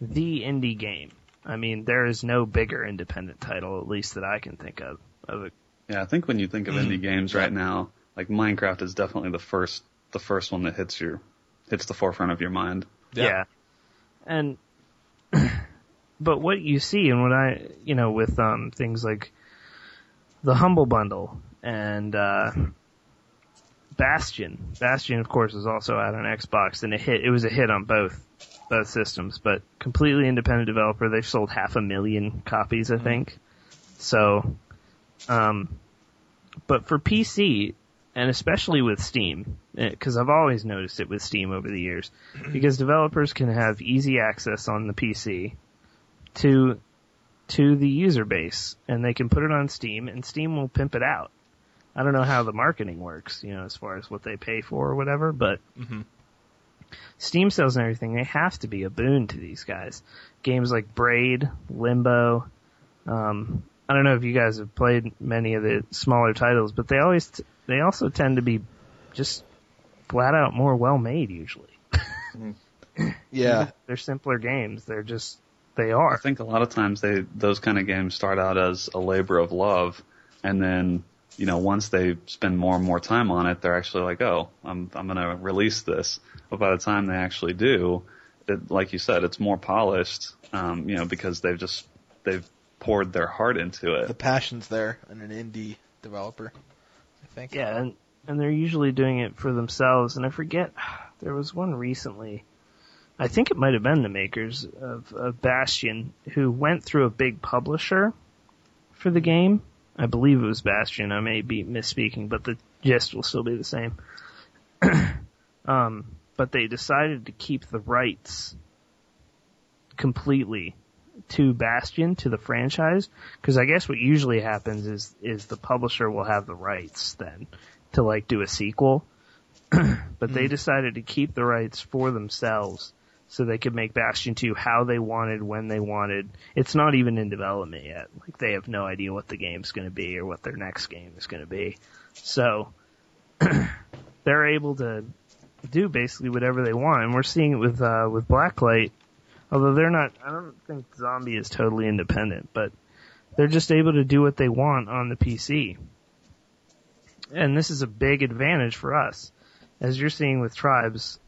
the indie game. I mean, there is no bigger independent title, at least that I can think of. Of a, Yeah, I think when you think of indie games right now, like Minecraft is definitely the first the first one that hits your hits the forefront of your mind. yeah. And but what you see and what I, you know, with um things like the Humble Bundle and uh Bastion. Bastion of course is also out on Xbox and it hit it was a hit on both both systems, but completely independent developer. They've sold half a million copies, I think. So um but for PC and especially with Steam, because I've always noticed it with Steam over the years, because developers can have easy access on the PC to to the user base, and they can put it on Steam, and Steam will pimp it out. I don't know how the marketing works, you know, as far as what they pay for or whatever, but Mhm. Steam sales and everything, they have to be a boon to these guys. Games like Braid, Limbo, um, I don't know if you guys have played many of the smaller titles, but they always, t- they also tend to be just flat out more well made usually. Yeah. They're simpler games. They're just, they are. I think a lot of times they those kind of games start out as a labor of love, and then you know once they spend more and more time on it, they're actually like, oh, I'm I'm gonna release this. But by the time they actually do, it, like you said, it's more polished, um, you know, because they've just they've poured their heart into it. The passion's there in an indie developer, I think. Yeah, and, and they're usually doing it for themselves. And I forget, there was one recently, I think it might have been the makers of, of Bastion, who went through a big publisher for the game. I believe it was Bastion. I may be misspeaking, but the gist will still be the same. um, but they decided to keep the rights completely to Bastion to the franchise because I guess what usually happens is is the publisher will have the rights then to like do a sequel, but they decided to keep the rights for themselves so they could make Bastion 2 how they wanted when they wanted. It's not even in development yet. Like they have no idea what the game's going to be or what their next game is going to be. So they're able to do basically whatever they want and we're seeing it with uh with Blacklight Although they're not, I don't think Zombie is totally independent, but they're just able to do what they want on the PC. And this is a big advantage for us. As you're seeing with Tribes,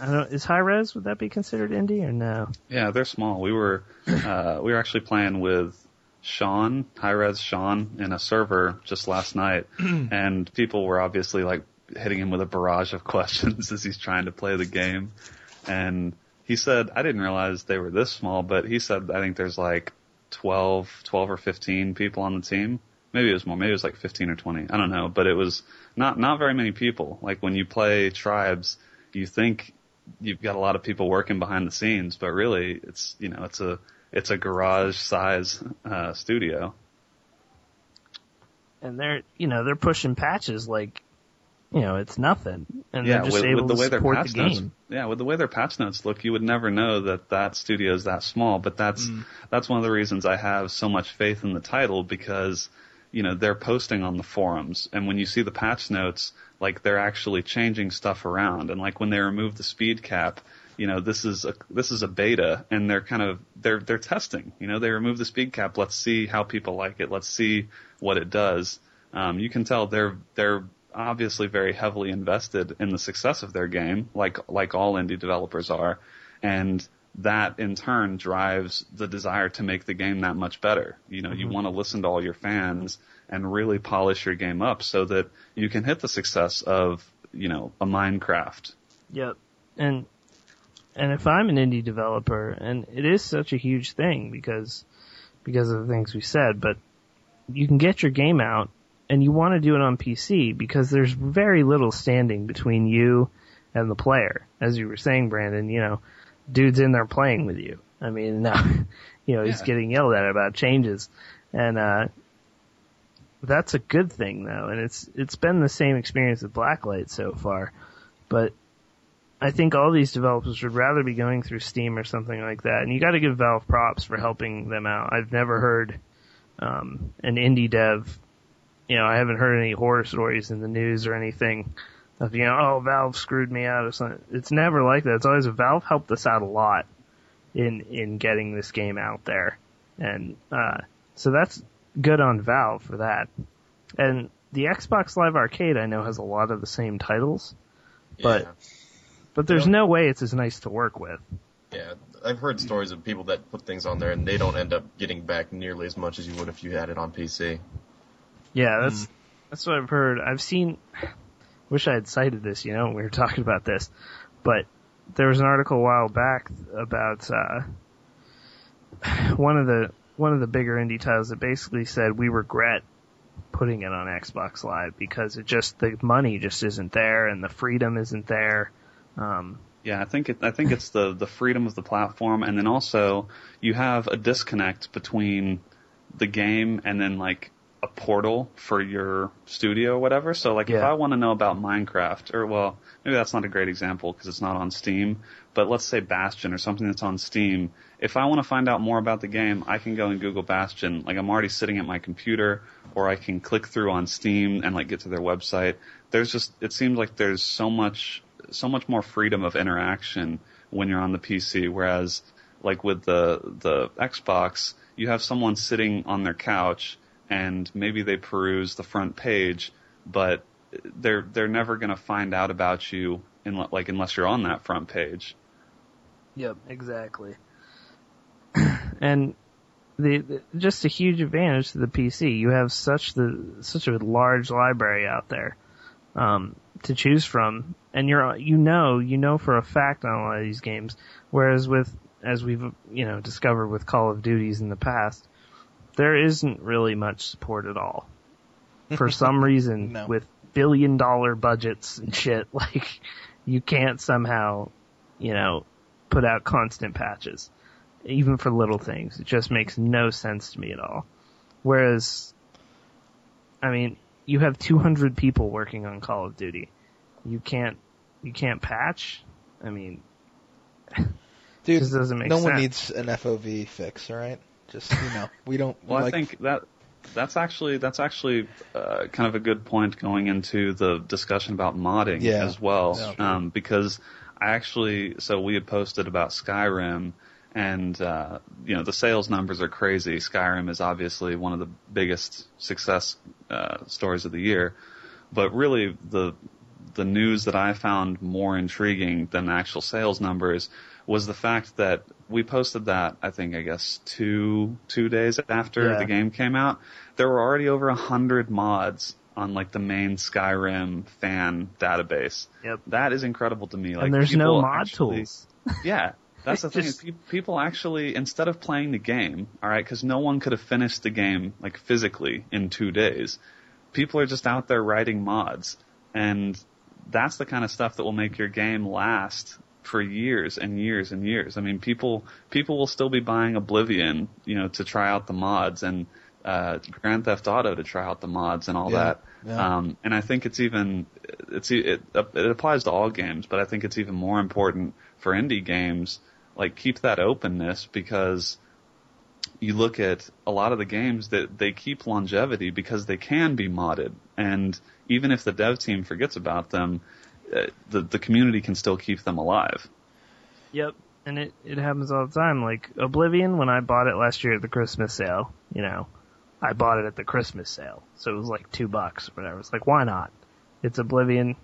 I don't, is Hi-Rez, would that be considered indie or no? Yeah, they're small. We were uh, we were actually playing with Sean, Hi-Rez Sean, in a server just last night, and people were obviously like hitting him with a barrage of questions as he's trying to play the game. And he said, I didn't realize they were this small, but he said I think there's like 12, 12 or 15 people on the team. Maybe it was more. Maybe it was like 15 or 20. I don't know, but it was not not very many people. Like when you play tribes, you think you've got a lot of people working behind the scenes, but really it's you know it's a it's a garage size uh, studio. And they're, you know, they're pushing patches like, you know, it's nothing. And yeah, they're just with, able with the to way their support patch the notes, game. yeah, with the way their patch notes look, you would never know that that studio is that small. But that's that's one of the reasons I have so much faith in the title because you know they're posting on the forums, and when you see the patch notes, like they're actually changing stuff around, and like when they remove the speed cap. You know, this is a this is a beta, and they're kind of they're they're testing. You know, they remove the speed cap. Let's see how people like it. Let's see what it does. Um, you can tell they're they're obviously very heavily invested in the success of their game, like like all indie developers are, and that in turn drives the desire to make the game that much better. You know, you want to listen to all your fans and really polish your game up so that you can hit the success of, you know, a Minecraft. Yep. And and if I'm an indie developer, and it is such a huge thing because because of the things we said, but you can get your game out and you want to do it on PC because there's very little standing between you and the player. As you were saying, Brandon, you know, dude's in there playing with you. I mean, no, you know, he's Yeah. getting yelled at about changes. And, uh, that's a good thing though. And it's, it's been the same experience with Blacklight so far. But I think all these developers would rather be going through Steam or something like that. And you gotta give Valve props for helping them out. I've never heard, um, an indie dev, you know, I haven't heard any horror stories in the news or anything of, you know, oh, Valve screwed me out or something. It's never like that. It's always Valve helped us out a lot in, in getting this game out there. And, uh, so that's good on Valve for that. And the Xbox Live Arcade I know has a lot of the same titles, but, Yeah. but there's no way it's as nice to work with. Yeah, I've heard stories of people that put things on there and they don't end up getting back nearly as much as you would if you had it on PC. Yeah, that's that's what I've heard. I've seen. Wish I had cited this. You know, we were talking about this, but there was an article a while back about uh, one of the one of the bigger indie titles that basically said we regret putting it on Xbox Live because it just the money just isn't there and the freedom isn't there. Um, Yeah, I think it, I think it's the the freedom of the platform, and then also you have a disconnect between the game and then like a portal for your studio or whatever. So like if I want to know about Minecraft, or well, maybe that's not a great example because it's not on Steam, but let's say Bastion or something that's on Steam. If I want to find out more about the game, I can go and Google Bastion. Like I'm already sitting at my computer, or I can click through on Steam and like get to their website. There's just it seems like there's so much so much more freedom of interaction when you're on the PC, whereas like with the the Xbox, you have someone sitting on their couch and maybe they peruse the front page, but they're they're never going to find out about you in like unless you're on that front page. Yep, exactly. and the, the just a huge advantage to the PC. You have such the such a large library out there um, to choose from, and you're you know you know for a fact on a lot of these games. Whereas with as we've you know discovered with Call of Duties in the past, there isn't really much support at all. For some reason, No. with billion dollar budgets and shit, like you can't somehow, you know, put out constant patches, even for little things. It just makes no sense to me at all. Whereas, I mean, you have 200 people working on Call of Duty. You can't, you can't patch. I mean, Dude, Just doesn't make no one needs an FOV fix, all right? Just you know, we don't. Well, like, I think that that's actually that's actually uh, kind of a good point going into the discussion about modding Yeah. as well, Yeah. um, because I actually so we had posted about Skyrim. And uh, you know the sales numbers are crazy. Skyrim is obviously one of the biggest success uh, stories of the year, but really the the news that I found more intriguing than the actual sales numbers was the fact that we posted that I think I guess two two days after Yeah. the game came out. There were already over a hundred mods on like the main Skyrim fan database. Yep. That is incredible to me. Like and there's no people mod actually- tools. yeah, that's the thing. Just- Is people actually, instead of playing the game, all right, because no one could have finished the game like physically in two days. People are just out there writing mods, and that's the kind of stuff that will make your game last for years and years and years. I mean, people people will still be buying Oblivion, you know, to try out the mods, and uh, Grand Theft Auto to try out the mods and all Yeah, that. yeah. Um, and I think it's even it's e- it it applies to all games, but I think it's even more important for indie games. Like keep that openness because you look at a lot of the games that they keep longevity because they can be modded, and even if the dev team forgets about them, uh, the the community can still keep them alive. Yep. And it, it happens all the time. Like Oblivion, when I bought it last year at the Christmas sale, you know, I bought it at the Christmas sale. So it was like two bucks or whatever. It's like, why not? It's Oblivion.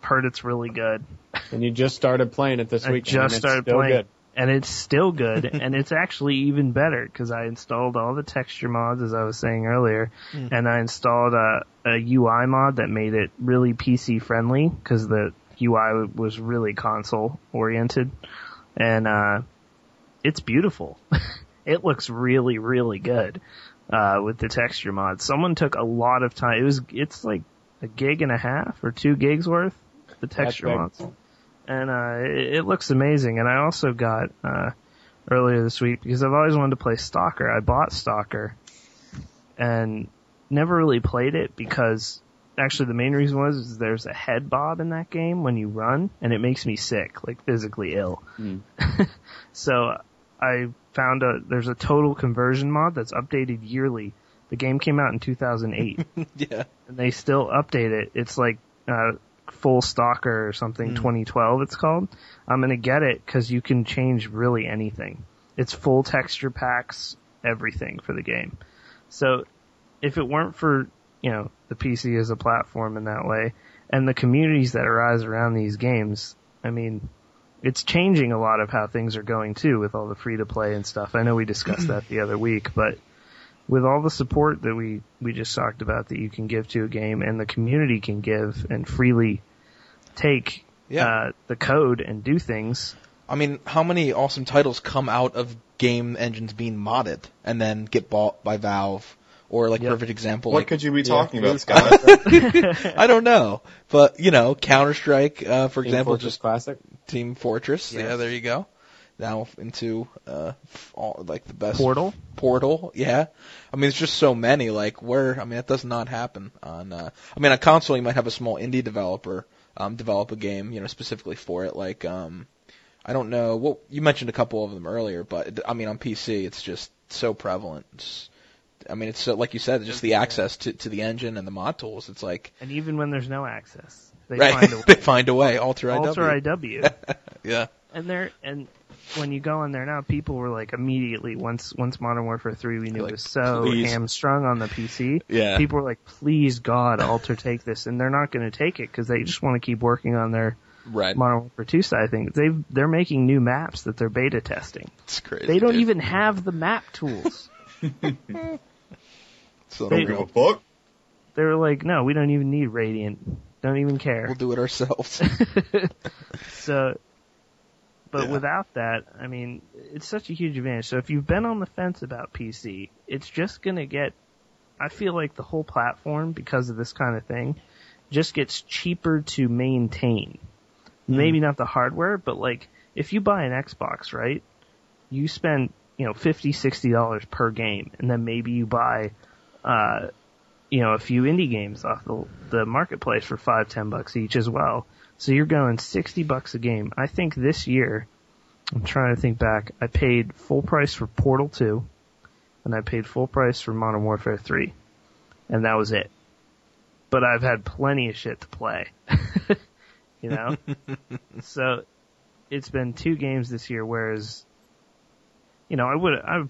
Heard it's really good. And you just started playing it this I weekend. just and it's started still playing. Good. and it's still good, and it's actually even better because I installed all the texture mods as I was saying earlier, Hmm. and I installed a, a UI mod that made it really PC friendly because the UI was really console oriented, and uh, it's beautiful. it looks really really good uh, with the texture mod. Someone took a lot of time. It was it's like a gig and a half or two gigs worth the texture mods and uh, it, it looks amazing. And I also got uh, earlier this week because I've always wanted to play Stalker. I bought Stalker and never really played it because actually the main reason was is there's a head bob in that game when you run, and it makes me sick, like physically ill. Mm. so I found a there's a total conversion mod that's updated yearly. The game came out in 2008 yeah. and they still update it. It's like uh, Full Stalker or something, 2012 it's called. I'm gonna get it because you can change really anything. It's full texture packs, everything for the game. So if it weren't for you know the PC as a platform in that way and the communities that arise around these games, I mean. It's changing a lot of how things are going too with all the free to play and stuff. I know we discussed that the other week, but with all the support that we we just talked about that you can give to a game and the community can give and freely take Yeah. uh, the code and do things. I mean, how many awesome titles come out of game engines being modded and then get bought by Valve? Or like Yep. perfect example, What like could you be Yeah, talking about, Scott? I don't know, but you know, Counter Strike, uh, for Team example, Fortress just Classic. Team Fortress. Yes. Yeah, there you go. Now into uh, all, like the best Portal. Portal, yeah. I mean, it's just so many. Like, where? I mean, that does not happen on. Uh, I mean, on console, you might have a small indie developer um, develop a game, you know, specifically for it. Like, um, I don't know. Well, you mentioned a couple of them earlier, but I mean, on PC, it's just so prevalent. It's, I mean, it's so, like you said, just the access to to the engine and the mod tools. It's like And even when there's no access, they right, find a way. they find a way. Alter IW. Alter IW. Yeah. and there and when you go in there now, people were like immediately once once Modern Warfare three we knew Like, was so please. hamstrung on the PC. Yeah. People were like, "Please God, Alter take this," and they're not going to take it because they just want to keep working on their Right. Modern Warfare two side thing. They they're making new maps that they're beta testing. It's crazy. They don't dude. even have the map tools. So they- Don't give a fuck. they were like, "No, we don't even need Radiant. Don't even care." we'll do it ourselves. So, but Yeah. without that, I mean, it's such a huge advantage. So if you've been on the fence about PC, it's just gonna get, I feel like the whole platform, because of this kind of thing, just gets cheaper to maintain. Mm-hmm. Maybe not the hardware, but like, if you buy an Xbox, right, you spend, you know, fifty, sixty dollars per game, and then maybe you buy, uh, you know, a few indie games off the, the marketplace for five, ten bucks each as well. So you're going 60 bucks a game. I think this year, I'm trying to think back, I paid full price for Portal 2, and I paid full price for Modern Warfare 3. And that was it. But I've had plenty of shit to play. you know? so, it's been two games this year, whereas, you know, I would, I would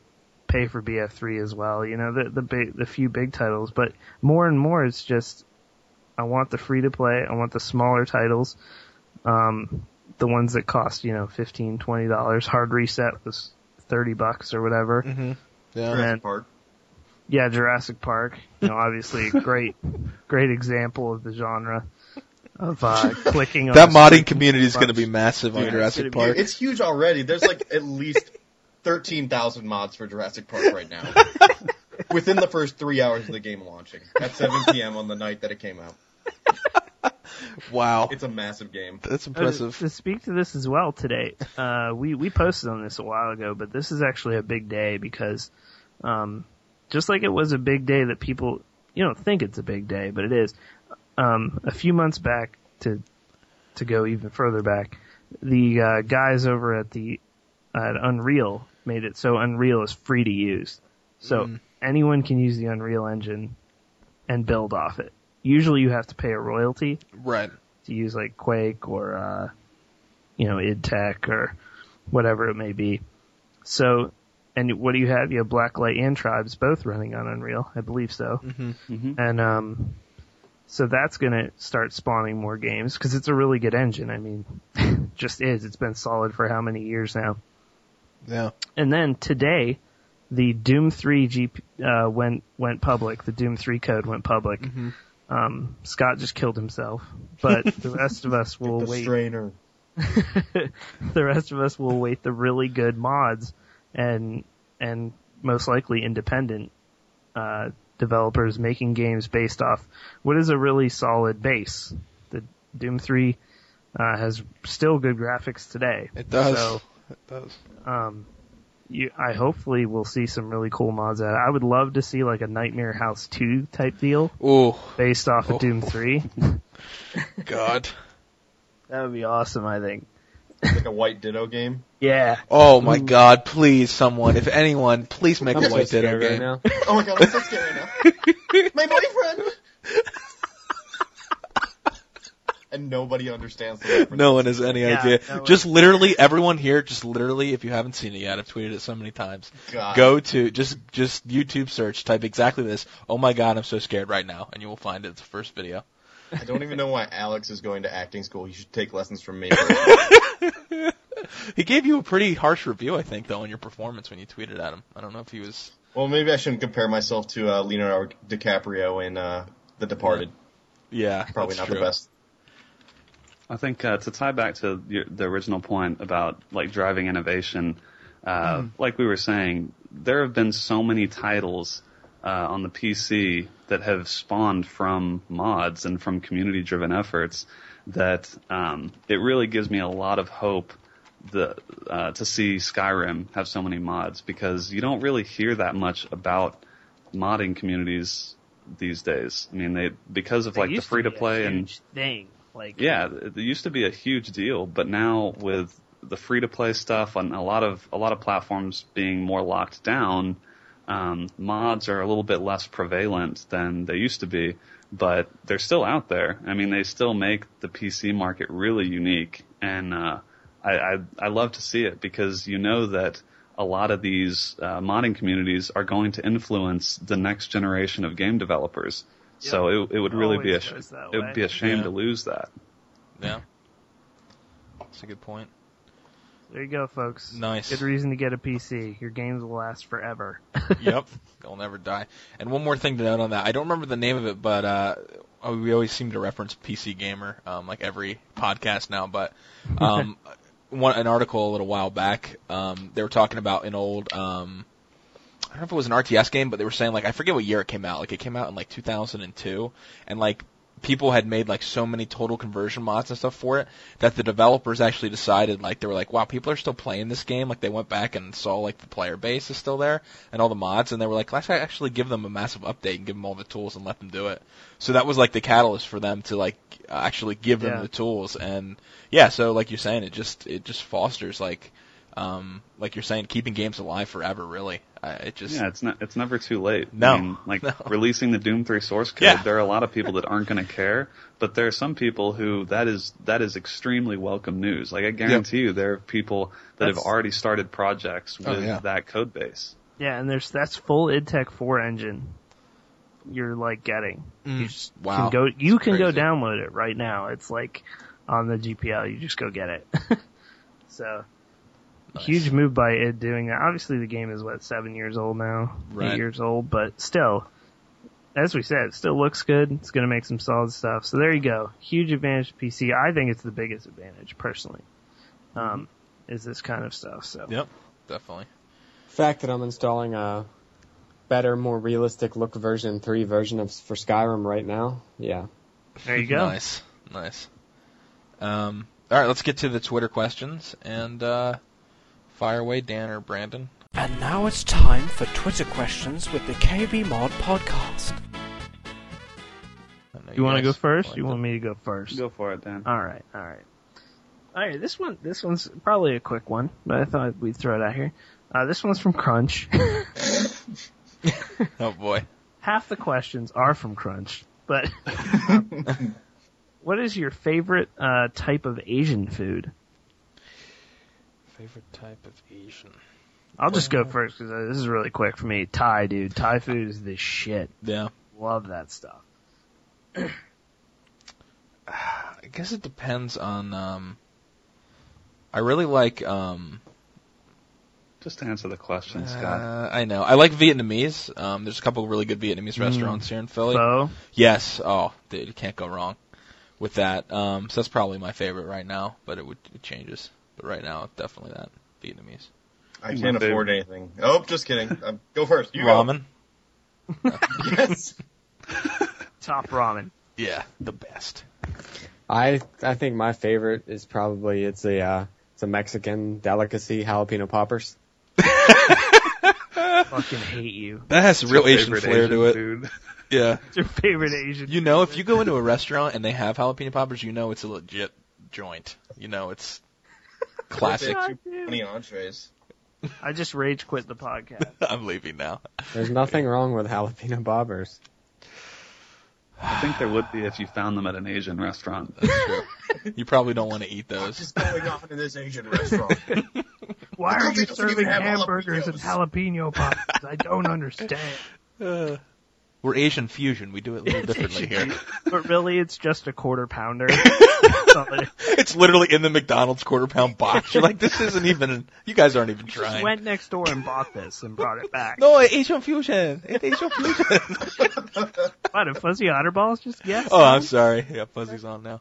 pay for BF3 as well, you know, the, the big, the few big titles, but more and more it's just, I want the free to play. I want the smaller titles. Um, the ones that cost, you know, fifteen, twenty dollars. Hard reset was thirty bucks or whatever. hmm Yeah. Right. Jurassic Park. Yeah, Jurassic Park. You know, obviously a great, great example of the genre of uh, clicking on That modding community is going to be bunch. massive on Yeah, Jurassic it's gonna Park. It's huge already. There's like at least 13,000 mods for Jurassic Park right now. Within the first three hours of the game launching. At 7 p.m. on the night that it came out. wow, It's a massive game. that's Uh, impressive. To speak to this as well today, uh, we we posted on this a while ago, but this is actually a big day because, um, just like it was a big day that people you don't think it's a big day, but it is. Um, a few months back to to go even further back, the uh, guys over at the at Unreal made it so Unreal is free to use, so Mm. anyone can use the Unreal Engine and build off it. Usually, you have to pay a royalty, Right. to use like Quake or uh, you know id Tech or whatever it may be. So, and what do you have? You have Blacklight and Tribes both running on Unreal, I believe so. hmm hmm And um, so that's gonna start spawning more games because it's a really good engine. I mean, just is. It's been solid for how many years now? Yeah. And then today, the Doom 3 GP, uh, went went public. The Doom 3 code went public. Mm-hmm. Um, Scott just killed himself, but the rest of us will the wait. strainer. the rest of us will wait the really good mods and and most likely independent uh, developers making games based off what is a really solid base. The Doom 3 uh, has still good graphics today. It does. So, It does. um, you, I hopefully will see some really cool mods out. I would love to see like a Nightmare House 2 type deal Ooh, based off Oh. of Doom 3. God. That would be awesome, I think. like a white Ditto game. Yeah. Oh my God! Please, someone, if anyone, please make I'm a so White Ditto scared right game. now. Oh my god, I'm so scared right now. My boyfriend. And nobody understands the reference. No one has any Yeah, idea. no one- just literally, everyone here, just literally, if you haven't seen it yet, I've tweeted it so many times. God. Go to just just YouTube search, type exactly this. Oh my God, I'm so scared right now, and you will find it. It's the first video. I don't even know why Alex is going to acting school. He should take lessons from me. He gave you a pretty harsh review, I think, though, on your performance when you tweeted at him. I don't know if he was. well, maybe I shouldn't compare myself to uh, Leonardo DiCaprio in uh, The Departed. Yeah, Probably that's not true. the best. I think uh, to tie back to your, the original point about like driving innovation, uh, like we were saying, there have been so many titles uh, on the PC that have spawned from mods and from community-driven efforts that um, it really gives me a lot of hope the, uh, to see Skyrim have so many mods because you don't really hear that much about modding communities these days. I mean, they because of They like the free to play and thing. Like yeah, it used to be a huge deal, but now with the free to play stuff on a lot of a lot of platforms being more locked down, um, mods are a little bit less prevalent than they used to be, but they're still out there. I mean, they still make the PC market really unique, and uh, I, I I love to see it because you know that a lot of these uh, modding communities are going to influence the next generation of game developers. So it, it would really be a sh- it would be a shame Yeah. to lose that. Yeah, that's a good point. there you go, folks. Nice. Good reason to get a PC. Your games will last forever. yep, they'll never die. And one more thing to note on that, I don't remember the name of it, but uh, oh, we always seem to reference PC Gamer, um, like every podcast now. But um, one an article a little while back, um, they were talking about an old. Um, I don't know if it was an RTS game, but they were saying like I forget what year it came out. Like it came out in like 2002, and like people had made like so many total conversion mods and stuff for it that the developers actually decided like they were like wow people are still playing this game like they went back and saw like the player base is still there and all the mods and they were like let's actually give them a massive update and give them all the tools and let them do it so that was like the catalyst for them to like actually give them Yeah. the tools and yeah so like you're saying it just it just fosters like um like you're saying keeping games alive forever really uh, it just Yeah, it's not. It's never too late. No, I mean, like no. releasing the Doom Three source code. Yeah. There are a lot of people that aren't going to care, but there are some people who that is that is extremely welcome news. Like I guarantee you, there are people that have already started projects with Oh, yeah. that code base. yeah, and there's that's full IdTech 4 engine. You're like getting. Mm, You just wow. can go. You can go download it right now. It's like on the GPL. You just go get it. so Nice. huge move by id doing that. Obviously, the game is what seven years old now, Right. eight years old, but still, as we said, it still looks good. It's going to make some solid stuff. So there you go. Huge advantage to PC. I think it's the biggest advantage personally. Um, is this kind of stuff. So Yep, definitely. fact that I'm installing a better, more realistic look version three version of for Skyrim right now. Yeah. there you go. Nice, nice. Um, all right, let's get to the Twitter questions and uh, fire away, Dan or Brandon. And now it's time for Twitter questions with the KB Mod podcast. I know You want to go first? like You to- want me to go first? Go for it, then. All right, all right, all right. This one, this one's probably a quick one, but I thought we'd throw it out here. Uh, this one's from Crunch. Oh boy. Half the questions are from Crunch, but what is your favorite uh, type of Asian food? Favorite type of Asian? I'll just go first because uh, this is really quick for me. Thai, dude. Thai food is the shit. Yeah. Love that stuff. I guess it depends on. Um, I really like um, Just to answer the question, Scott. Uh, I know. I like Vietnamese. Um, there's a couple of really good Mm. Vietnamese restaurants here in Philly. So, Yes. Oh, dude, you can't go wrong with that. Um, so that's probably my favorite right now, but it would it changes. But right now, it's definitely that Vietnamese. I can't afford favorite. anything. Oh, just kidding. Um, go first. You Ramen. Go. Yes. top ramen. Yeah, the best. I I think my favorite is probably it's a uh, it's a Mexican delicacy jalapeno poppers. Fucking hate you. That has It's real Asian favorite flair to it. food. Yeah. It's your favorite Asian. You know, if you go into a restaurant and they have jalapeno poppers, you know it's a legit joint. You know it's classic. God damn. Twenty entrees. I just rage quit the podcast. I'm leaving now. There's nothing wrong with jalapeno poppers. I think there would be if you found them at an Asian restaurant. That's true. You probably don't want to eat those. Just going on in this Asian restaurant. Why are you think those even serving have hamburgers and jalapeno poppers? I don't understand. Uh, we're Asian fusion. We do it a little differently here. But really, it's just a quarter pounder. It is. Literally in the McDonald's quarter pound box. You're like, this isn't even. You guys aren't even Just trying. went next door and bought this and brought it back. No, Asian fusion. It's Asian fusion. What, a fuzzy otter balls? Just yes. oh, I'm sorry. Yeah, fuzzy's on now.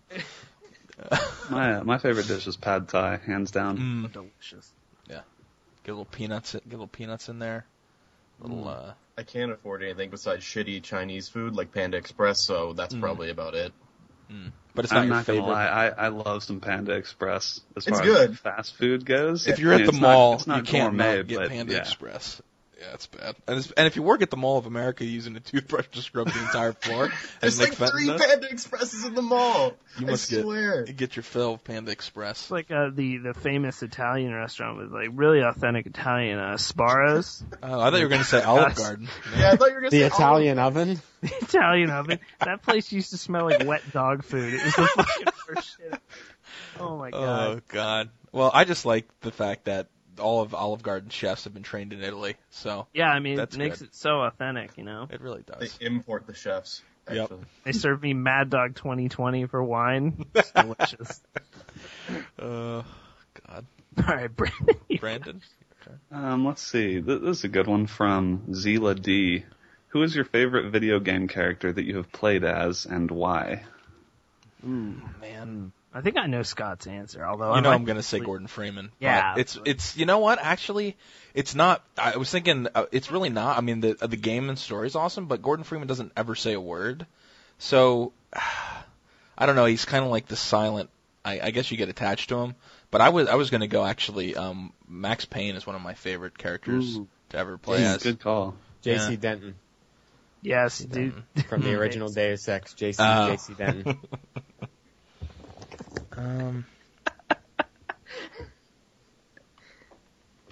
my uh, my favorite dish is pad thai, hands down. Mm. Delicious. Yeah. Get little peanuts. Get little peanuts in there. Little. uh I can't afford anything besides shitty Chinese food like Panda Express, so that's Mm. probably about it. But it's not I'm your not favorite. gonna lie, I, I love some Panda Express as It's far good. as fast food goes. If you're I at the it's not- mall, it's not you can't gourmet, not get but Panda yeah. Express. Yeah, it's bad. And, it's, and if you work at the Mall of America using a toothbrush to scrub the entire floor, There's like Fenton three does, Panda Expresses in the mall. you I must get swear. you get your fill of Panda Express. It's like uh, the the famous Italian restaurant with like really authentic Italian uh, Sbarro's. Oh, I thought you were going to say Olive Garden. Yeah, I thought you were gonna say The say Italian oven. The Italian oven. That place used to smell like wet dog food. It was the fucking worst shit. Oh my god. Oh God. Well, I just like the fact that all of Olive Garden chefs have been trained in Italy, so yeah, I mean, That's it makes good. it so authentic, you know. it really does. They import the chefs. Yep. They served me Mad Dog 2020 for wine. It's delicious. Uh, God, All right, Brandon. Brandon. Um, let's see. This is a good one from Zila D. Who is your favorite video game character that you have played as and why? Man, I think I know Scott's answer, although you I know might I'm going to say Gordon Freeman. Yeah, it's but- it's you know what? Actually, it's not. I was thinking uh, it's really not. I mean, the the game and story is awesome, but Gordon Freeman doesn't ever say a word. So I don't know. He's kind of like the silent. I, I guess you get attached to him. But I was I was going to go actually. Um, Max Payne is one of my favorite characters Ooh. to ever play Jeez, as. Good call. J.C. Yeah. Denton Yes, dude. from the original Deus Ex. J.C. Oh. J.C. Denton. Um,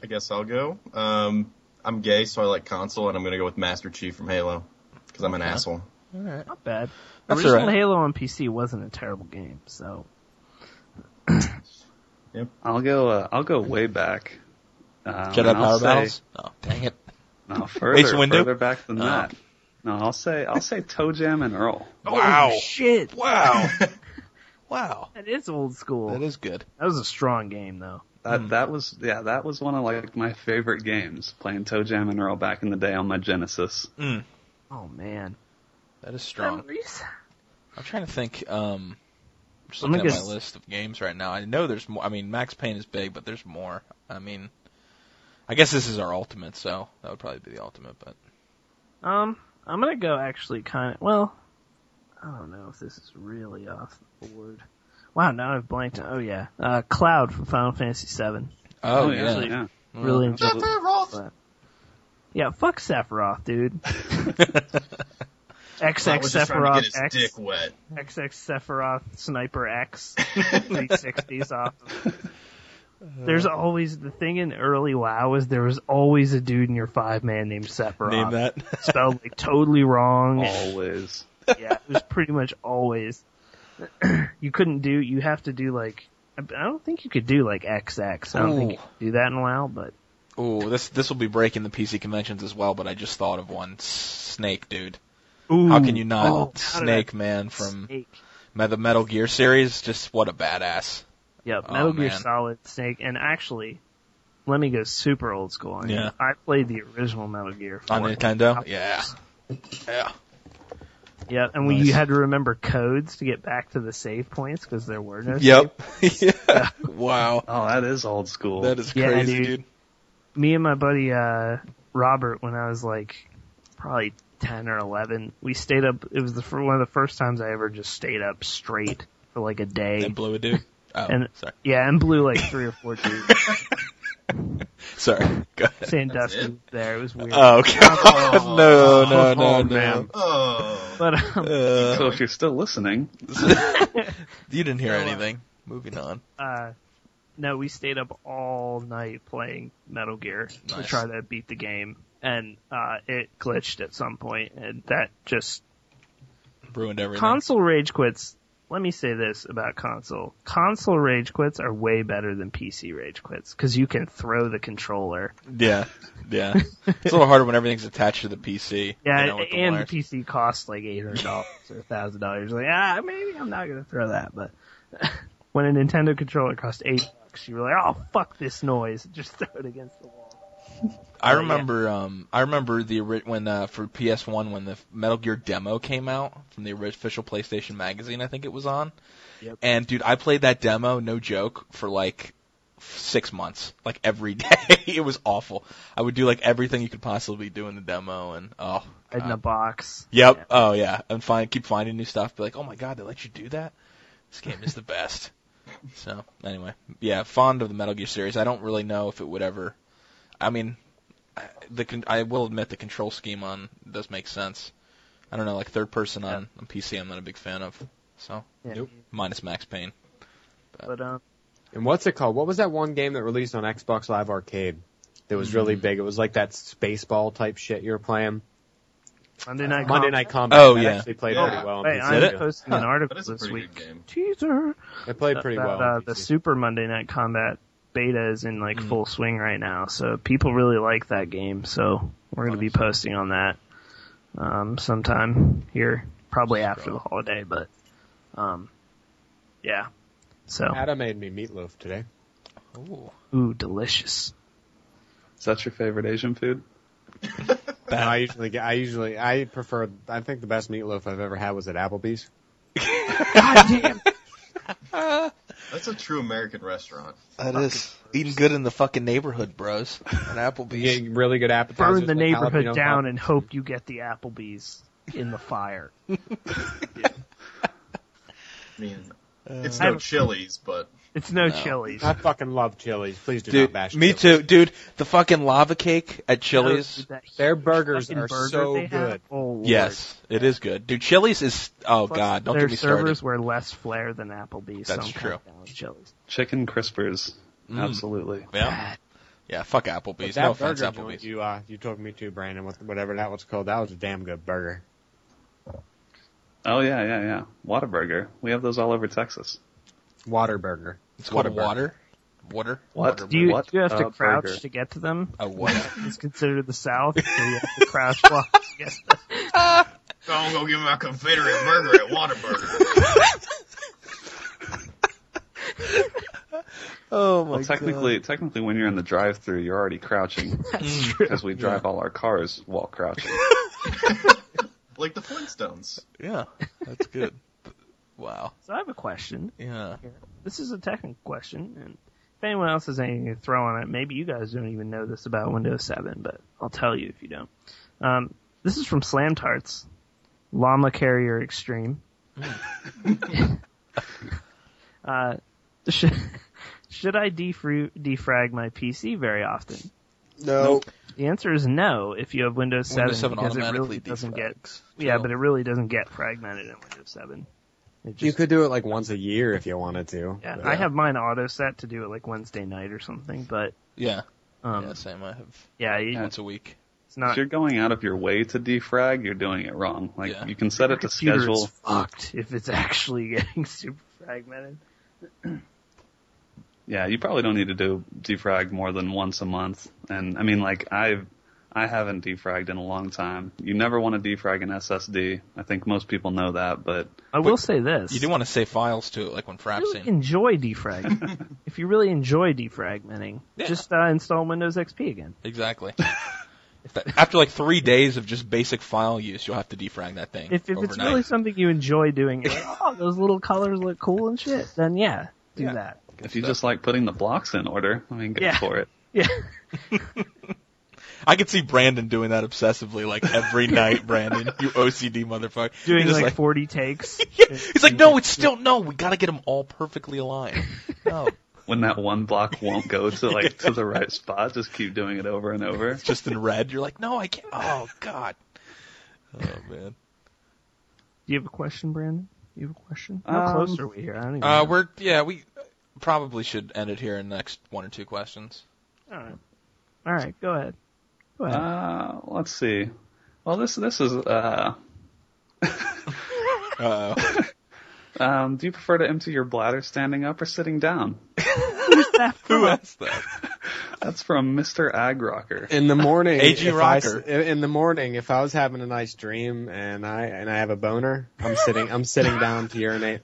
I guess I'll go. Um, I'm gay, so I like console, and I'm gonna go with Master Chief from Halo because I'm an Okay. asshole. all right. Not bad. That's Original all right. Halo on PC wasn't a terrible game, so yep. I'll go. Uh, I'll go way back. Um, Jedi and I'll Power say- Battles. Oh, dang it. No, further, Mace Windu? further back than Oh. that. No, I'll say I'll say ToeJam and Earl. Wow. Oh, shit. Wow. wow. That is old school. That is good. That was a strong game, though. That Hmm. that was yeah, that was one of like my favorite games. Playing ToeJam and Earl back in the day on my Genesis. Mm, Oh man. that is strong. Memories. I'm trying to think. Um, I'm just I'm looking at gonna my list of games right now. I know there's more. I mean, Max Payne is big, but there's more. I mean, I guess this is our ultimate, so that would probably be the ultimate. But Um, I'm gonna go actually kind of. Well, I don't know if this is really off the board. Wow, now I've blanked. Oh yeah, uh, Cloud from Final Fantasy VII. oh, yeah, yeah, yeah. Really enjoy. Sephiroth! Yeah, fuck Sephiroth, dude. I XX was just trying to get Sephiroth his X. dick wet. XX Sephiroth Sniper X 360s off. There's always the thing in early WoW is there was always a dude in your five man named Sephiroth. Name that. Spelled like totally wrong. Always. yeah, it was pretty much always. you couldn't do. You have to do like. I don't think you could do like XX. I don't think you Oh. could do that in WoW, but Ooh, this this will be breaking the PC conventions as well. But I just thought of one. Snake, dude. Ooh. How can you not? Oh, how did I- Snake Man from Snake. The Metal Gear series. Just what a badass. Yep, Oh, Metal Gear man. Solid, Snake, and actually, let me go super old school. I mean, Yeah. I played the original Metal Gear On 4. Nintendo? Yeah. Yeah. Yeah, and we you had to remember codes to get back to the save points because there were no. Yep. yeah. Wow. Oh, that is old school. That is Yeah, crazy, dude. dude. me and my buddy uh Robert when I was like probably 10 or 11 we stayed up it was the fir- one of the first times I ever just stayed up straight for like a day And blew a dude. Oh, And- sorry. yeah and blew like three or four dudes Sorry. Go ahead. Sandusky it? was there it was weird Oh, God. no, no, no, Oh, no. man. Oh. but um, Uh, so if you're still listening, you didn't hear So, uh, anything. Moving on. uh no we stayed up all night playing Metal Gear to try to beat the game and uh it glitched at some point and that just Ruined everything. console rage quits. Let me say this about console. Console rage quits are way better than PC rage quits because you can throw the controller. yeah. Yeah. It's a little harder when everything's attached to the PC. Yeah, you know, the and wires. the PC costs like eight hundred dollars or thousand dollars. Like, ah, maybe I'm not gonna throw that. But when a Nintendo controller costs eight bucks, you were like, oh fuck this noise, just throw it against the wall. I Uh, remember, um, I remember the when uh, for PS1 when the Metal Gear demo came out from the official PlayStation magazine, I think it was on. Yep. And dude, I played that demo, no joke, for like six months, like every day. it was awful. I would do like everything you could possibly do in the demo, and oh, In the box. yep, Yeah. oh yeah, and find keep finding new stuff. Be like, oh my god, they let you do that. This game is the best. So anyway, yeah, fond of the Metal Gear series. I don't really know if it would ever. I mean, the con- I will admit the control scheme on does make sense. I don't know, like third person on, on PC, I'm not a big fan of. So Yeah. Nope. minus Max Payne. But um, And what's it called? What was that one game that released on Xbox Live Arcade that was really big? It was like that spaceball type shit you were playing. Monday Night Monday Night Combat. Oh, that yeah. actually played Yeah. pretty well. On PC. I'm it? posting an article is this week. game. Teaser. It played pretty that, well. Uh, the Super Monday Night Combat beta is in like Mm. full swing right now, so people really like that game. So we're going to be posting on that um, sometime here, probably after the holiday. But um, yeah, so Adam made me meatloaf today. Ooh, ooh, delicious. is that your favorite Asian food? No, I usually get, I usually, I prefer, I think the best meatloaf I've ever had was at Applebee's. God damn. That's a true American restaurant. that is eating good in the fucking neighborhood, bros. At You Applebee's. get really good appetizers. Burn the like neighborhood jalapeno down pop- and hope you get the Applebee's in the fire. I mean, it's no have- Chili's, but It's no, No. Chili's. I fucking love Chili's. Please do Dude, not bash me Chili's. too, dude. The fucking lava cake at Chili's. Their burgers are burger so good. Oh, Yes, it is good, dude. Chili's is oh Plus, god, don't get me started. Their servers were less flair than Applebee's. That's so true. kinda down with Chili's. Chicken crispers. Mm. Absolutely. Yeah, yeah. Fuck But Applebee's. that No offense, burger Applebee's. you uh you took me to Brandon, what- whatever that was called, that was a damn good burger. Oh yeah, yeah, yeah. Whataburger. We have those all over Texas. Water burger. It's called a Whataburger. water. Water. What? Do you, What do you have to a uh, crouch burger. to get to them? A what? It's considered the South, so you have to crouch while to get them. I'm gonna give my Confederate burger at Whataburger. oh my Well, technically, technically, when you're in the drive-through, you're already crouching because mm. we drive all our cars while crouching. like the Flintstones. Yeah, that's good. Wow. So I have a question. Yeah. This is a technical question, and if anyone else has anything to throw on it, maybe you guys don't even know this about Windows 7, but I'll tell you if you don't. Um, this is from Slam Tarts, Llama Carrier Extreme. uh, should, should I defra- defrag my PC very often? No. The answer is no if you have Windows 7, Windows 7 because it really doesn't get yeah, but it really doesn't get fragmented in Windows 7. It You could do it like once a year if you wanted to. yeah, But- I have mine auto set to do it like Wednesday night or something, but Yeah. um, yeah. Same. I have yeah, you, once a week. it's not. if you're going out of your way to defrag, you're doing it wrong. Like Yeah. you can set it to computer is schedule. fucked if it's actually getting super fragmented. Yeah, you probably don't need to do defrag more than once a month. And I mean, like I've I haven't defragged in a long time. You never want to defrag an SSD. I think most people know that, but I will say this. You do want to save files to it, like when really Frapsing. enjoy defrag. if you really enjoy defragmenting, Yeah. just uh, install Windows XP again. Exactly. That- After like three days of just basic file use, you'll have to defrag that thing If, if it's really something you enjoy doing, like, oh, those little colors look cool and shit, then yeah, do Yeah. that. if you just like putting the blocks in order, I mean, go Yeah. for it. Yeah. I could see Brandon doing that obsessively, like every night. Brandon, you OCD motherfucker. Doing You're just like, 40 takes. Yeah. He's like, no, it's still no. We got to get them all perfectly aligned. No, When that one block won't go to like to the right spot, just keep doing it over and over. it's just in red. You're like, no, I can't. Oh God. Oh man. Do you have a question, Brandon? You have a question? How Um, close are we here? I don't even Uh, know. we're yeah, we probably should end it here in the next one or two questions. All right. All right, go ahead. Go ahead. Uh, let's see. Well, this this is uh, um, do you prefer to empty your bladder standing up or sitting down? who asked that? That's from Mr. Ag Rocker. In the morning, AG if I s- Rocker. in the morning, if I was having a nice dream and I and I have a boner, I'm sitting I'm sitting down to urinate.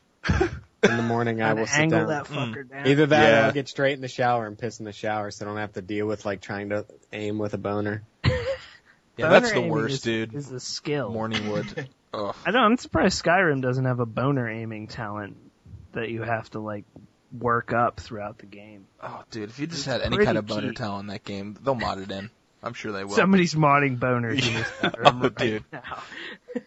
In the morning, I Gotta will sit down. that hmm. fucker down. Either that, or I'll get straight in the shower and piss in the shower, so I don't have to deal with like trying to aim with a boner. Yeah, that's the worst, is, dude. Is a skill. Morning wood. Ugh. I know. I'm surprised Skyrim doesn't have a boner aiming talent that you have to like work up throughout the game. Oh, dude, if you just It's had any kind of boner key. talent in that game, they'll mod it in. I'm sure they will. Somebody's modding boners in this Skyrim Oh, right dude. now.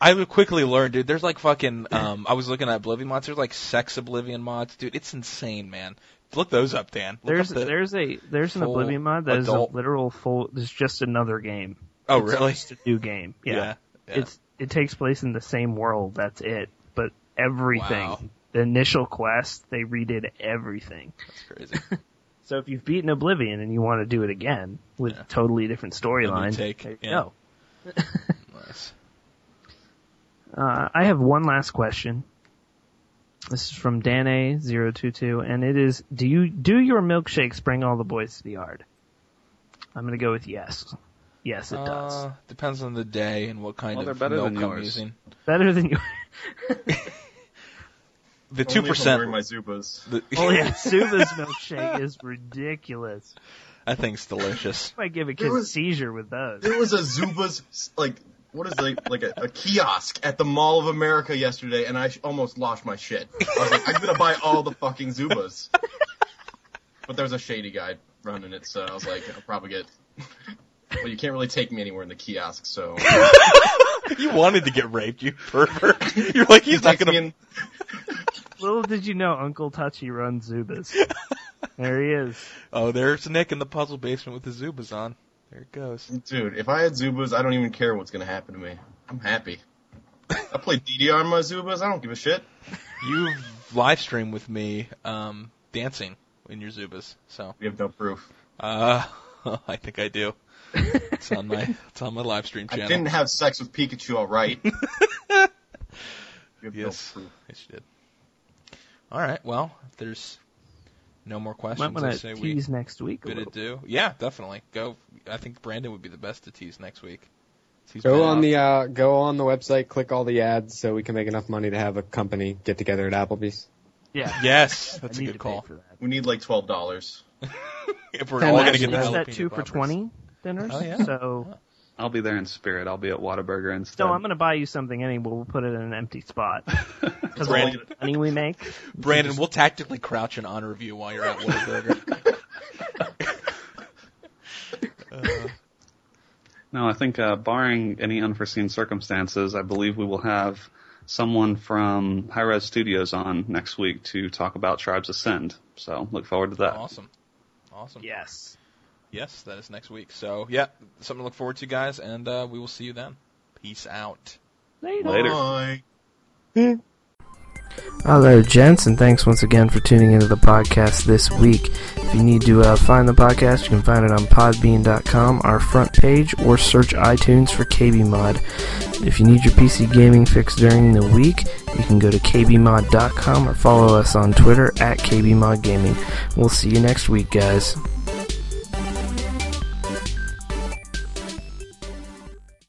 I quickly learned, dude. There's like fucking. Um, I was looking at Oblivion mods. There's like sex Oblivion mods, dude. It's insane, man. Look those up, Dan. Look There's up the, there's a there's an Oblivion mod that is adult- a literal full. It's just another game. oh It's really? Just a new game. Yeah. yeah. yeah. It's it takes place in the same world. That's it. But everything, Wow. the initial quest, they redid everything. That's crazy. So if you've beaten Oblivion and you want to do it again with Yeah. a totally different storyline, take, there you yeah. go. nice. Uh, I have one last question. This is from Dana022, and it is, do you, do your milkshakes bring all the boys to the yard? I'm gonna go with yes. Yes, it does. Uh, depends on the day and what kind Well, of they're better milk than I'm yours. using. Better than you. The two Only if I'm percent. wearing my Zubaz. The, oh yeah, Suba's milkshake is ridiculous. that thing's delicious. Might give a There kid a seizure with those. There was a Zubaz like what is it, like like a, a kiosk at the Mall of America yesterday, and I almost lost my shit. I was like, I'm gonna buy all the fucking Zubas. But there was a shady guy running it, so I was like, I'll probably get. Well, you can't really take me anywhere in the kiosk, so you wanted to get raped, you pervert. You're like, he's not gonna. in- Little did you know Uncle Touchy runs Zubaz. there he is. Oh, there's Nick in the puzzle basement with the Zubaz on. There it goes. Dude, if I had Zubaz, I don't even care what's gonna happen to me. I'm happy. I play DDR on my Zubaz. I don't give a shit. You live stream with me um, dancing in your Zubaz, so We have no proof. uh, I think I do. It's on my it's on my live stream channel. I didn't have sex with Pikachu, all right. We have Yes, no proof. yes, you did. All right. Well, if there's no more questions, I want say to we tease next week. A bid little. adieu. Yeah, definitely. Go. I think Brandon would be the best to tease next week. He's Go on out. the uh, go on the website, click all the ads, so we can make enough money to have a company get together at Applebee's. Yeah. Yes, that's a good call. that. We need like twelve dollars. If we're all gonna get the that jalapeno two for twenty dinners? Oh, yeah. So I'll be there in spirit. I'll be at Whataburger instead. no, I'm gonna buy you something anyway. We'll put it in an empty spot because all Brandon, the money we make. Brandon, we'll tactically crouch in honor of you while you're at Whataburger. uh, No, I think uh, barring any unforeseen circumstances, I believe we will have someone from Hi-Rez Studios on next week to talk about Tribes Ascend. So look forward to that. awesome, awesome. Yes. Yes, that is next week. So yeah, something to look forward to, guys, and uh, we will see you then. Peace out. Later. Bye. Hello, gents, and thanks once again for tuning into the podcast this week. If you need to uh, find the podcast, you can find it on podbean.com, our front page, or search iTunes for KB Mod. If you need your PC gaming fix during the week, you can go to kbmod.com or follow us on Twitter at kbmodgaming. We'll see you next week, guys.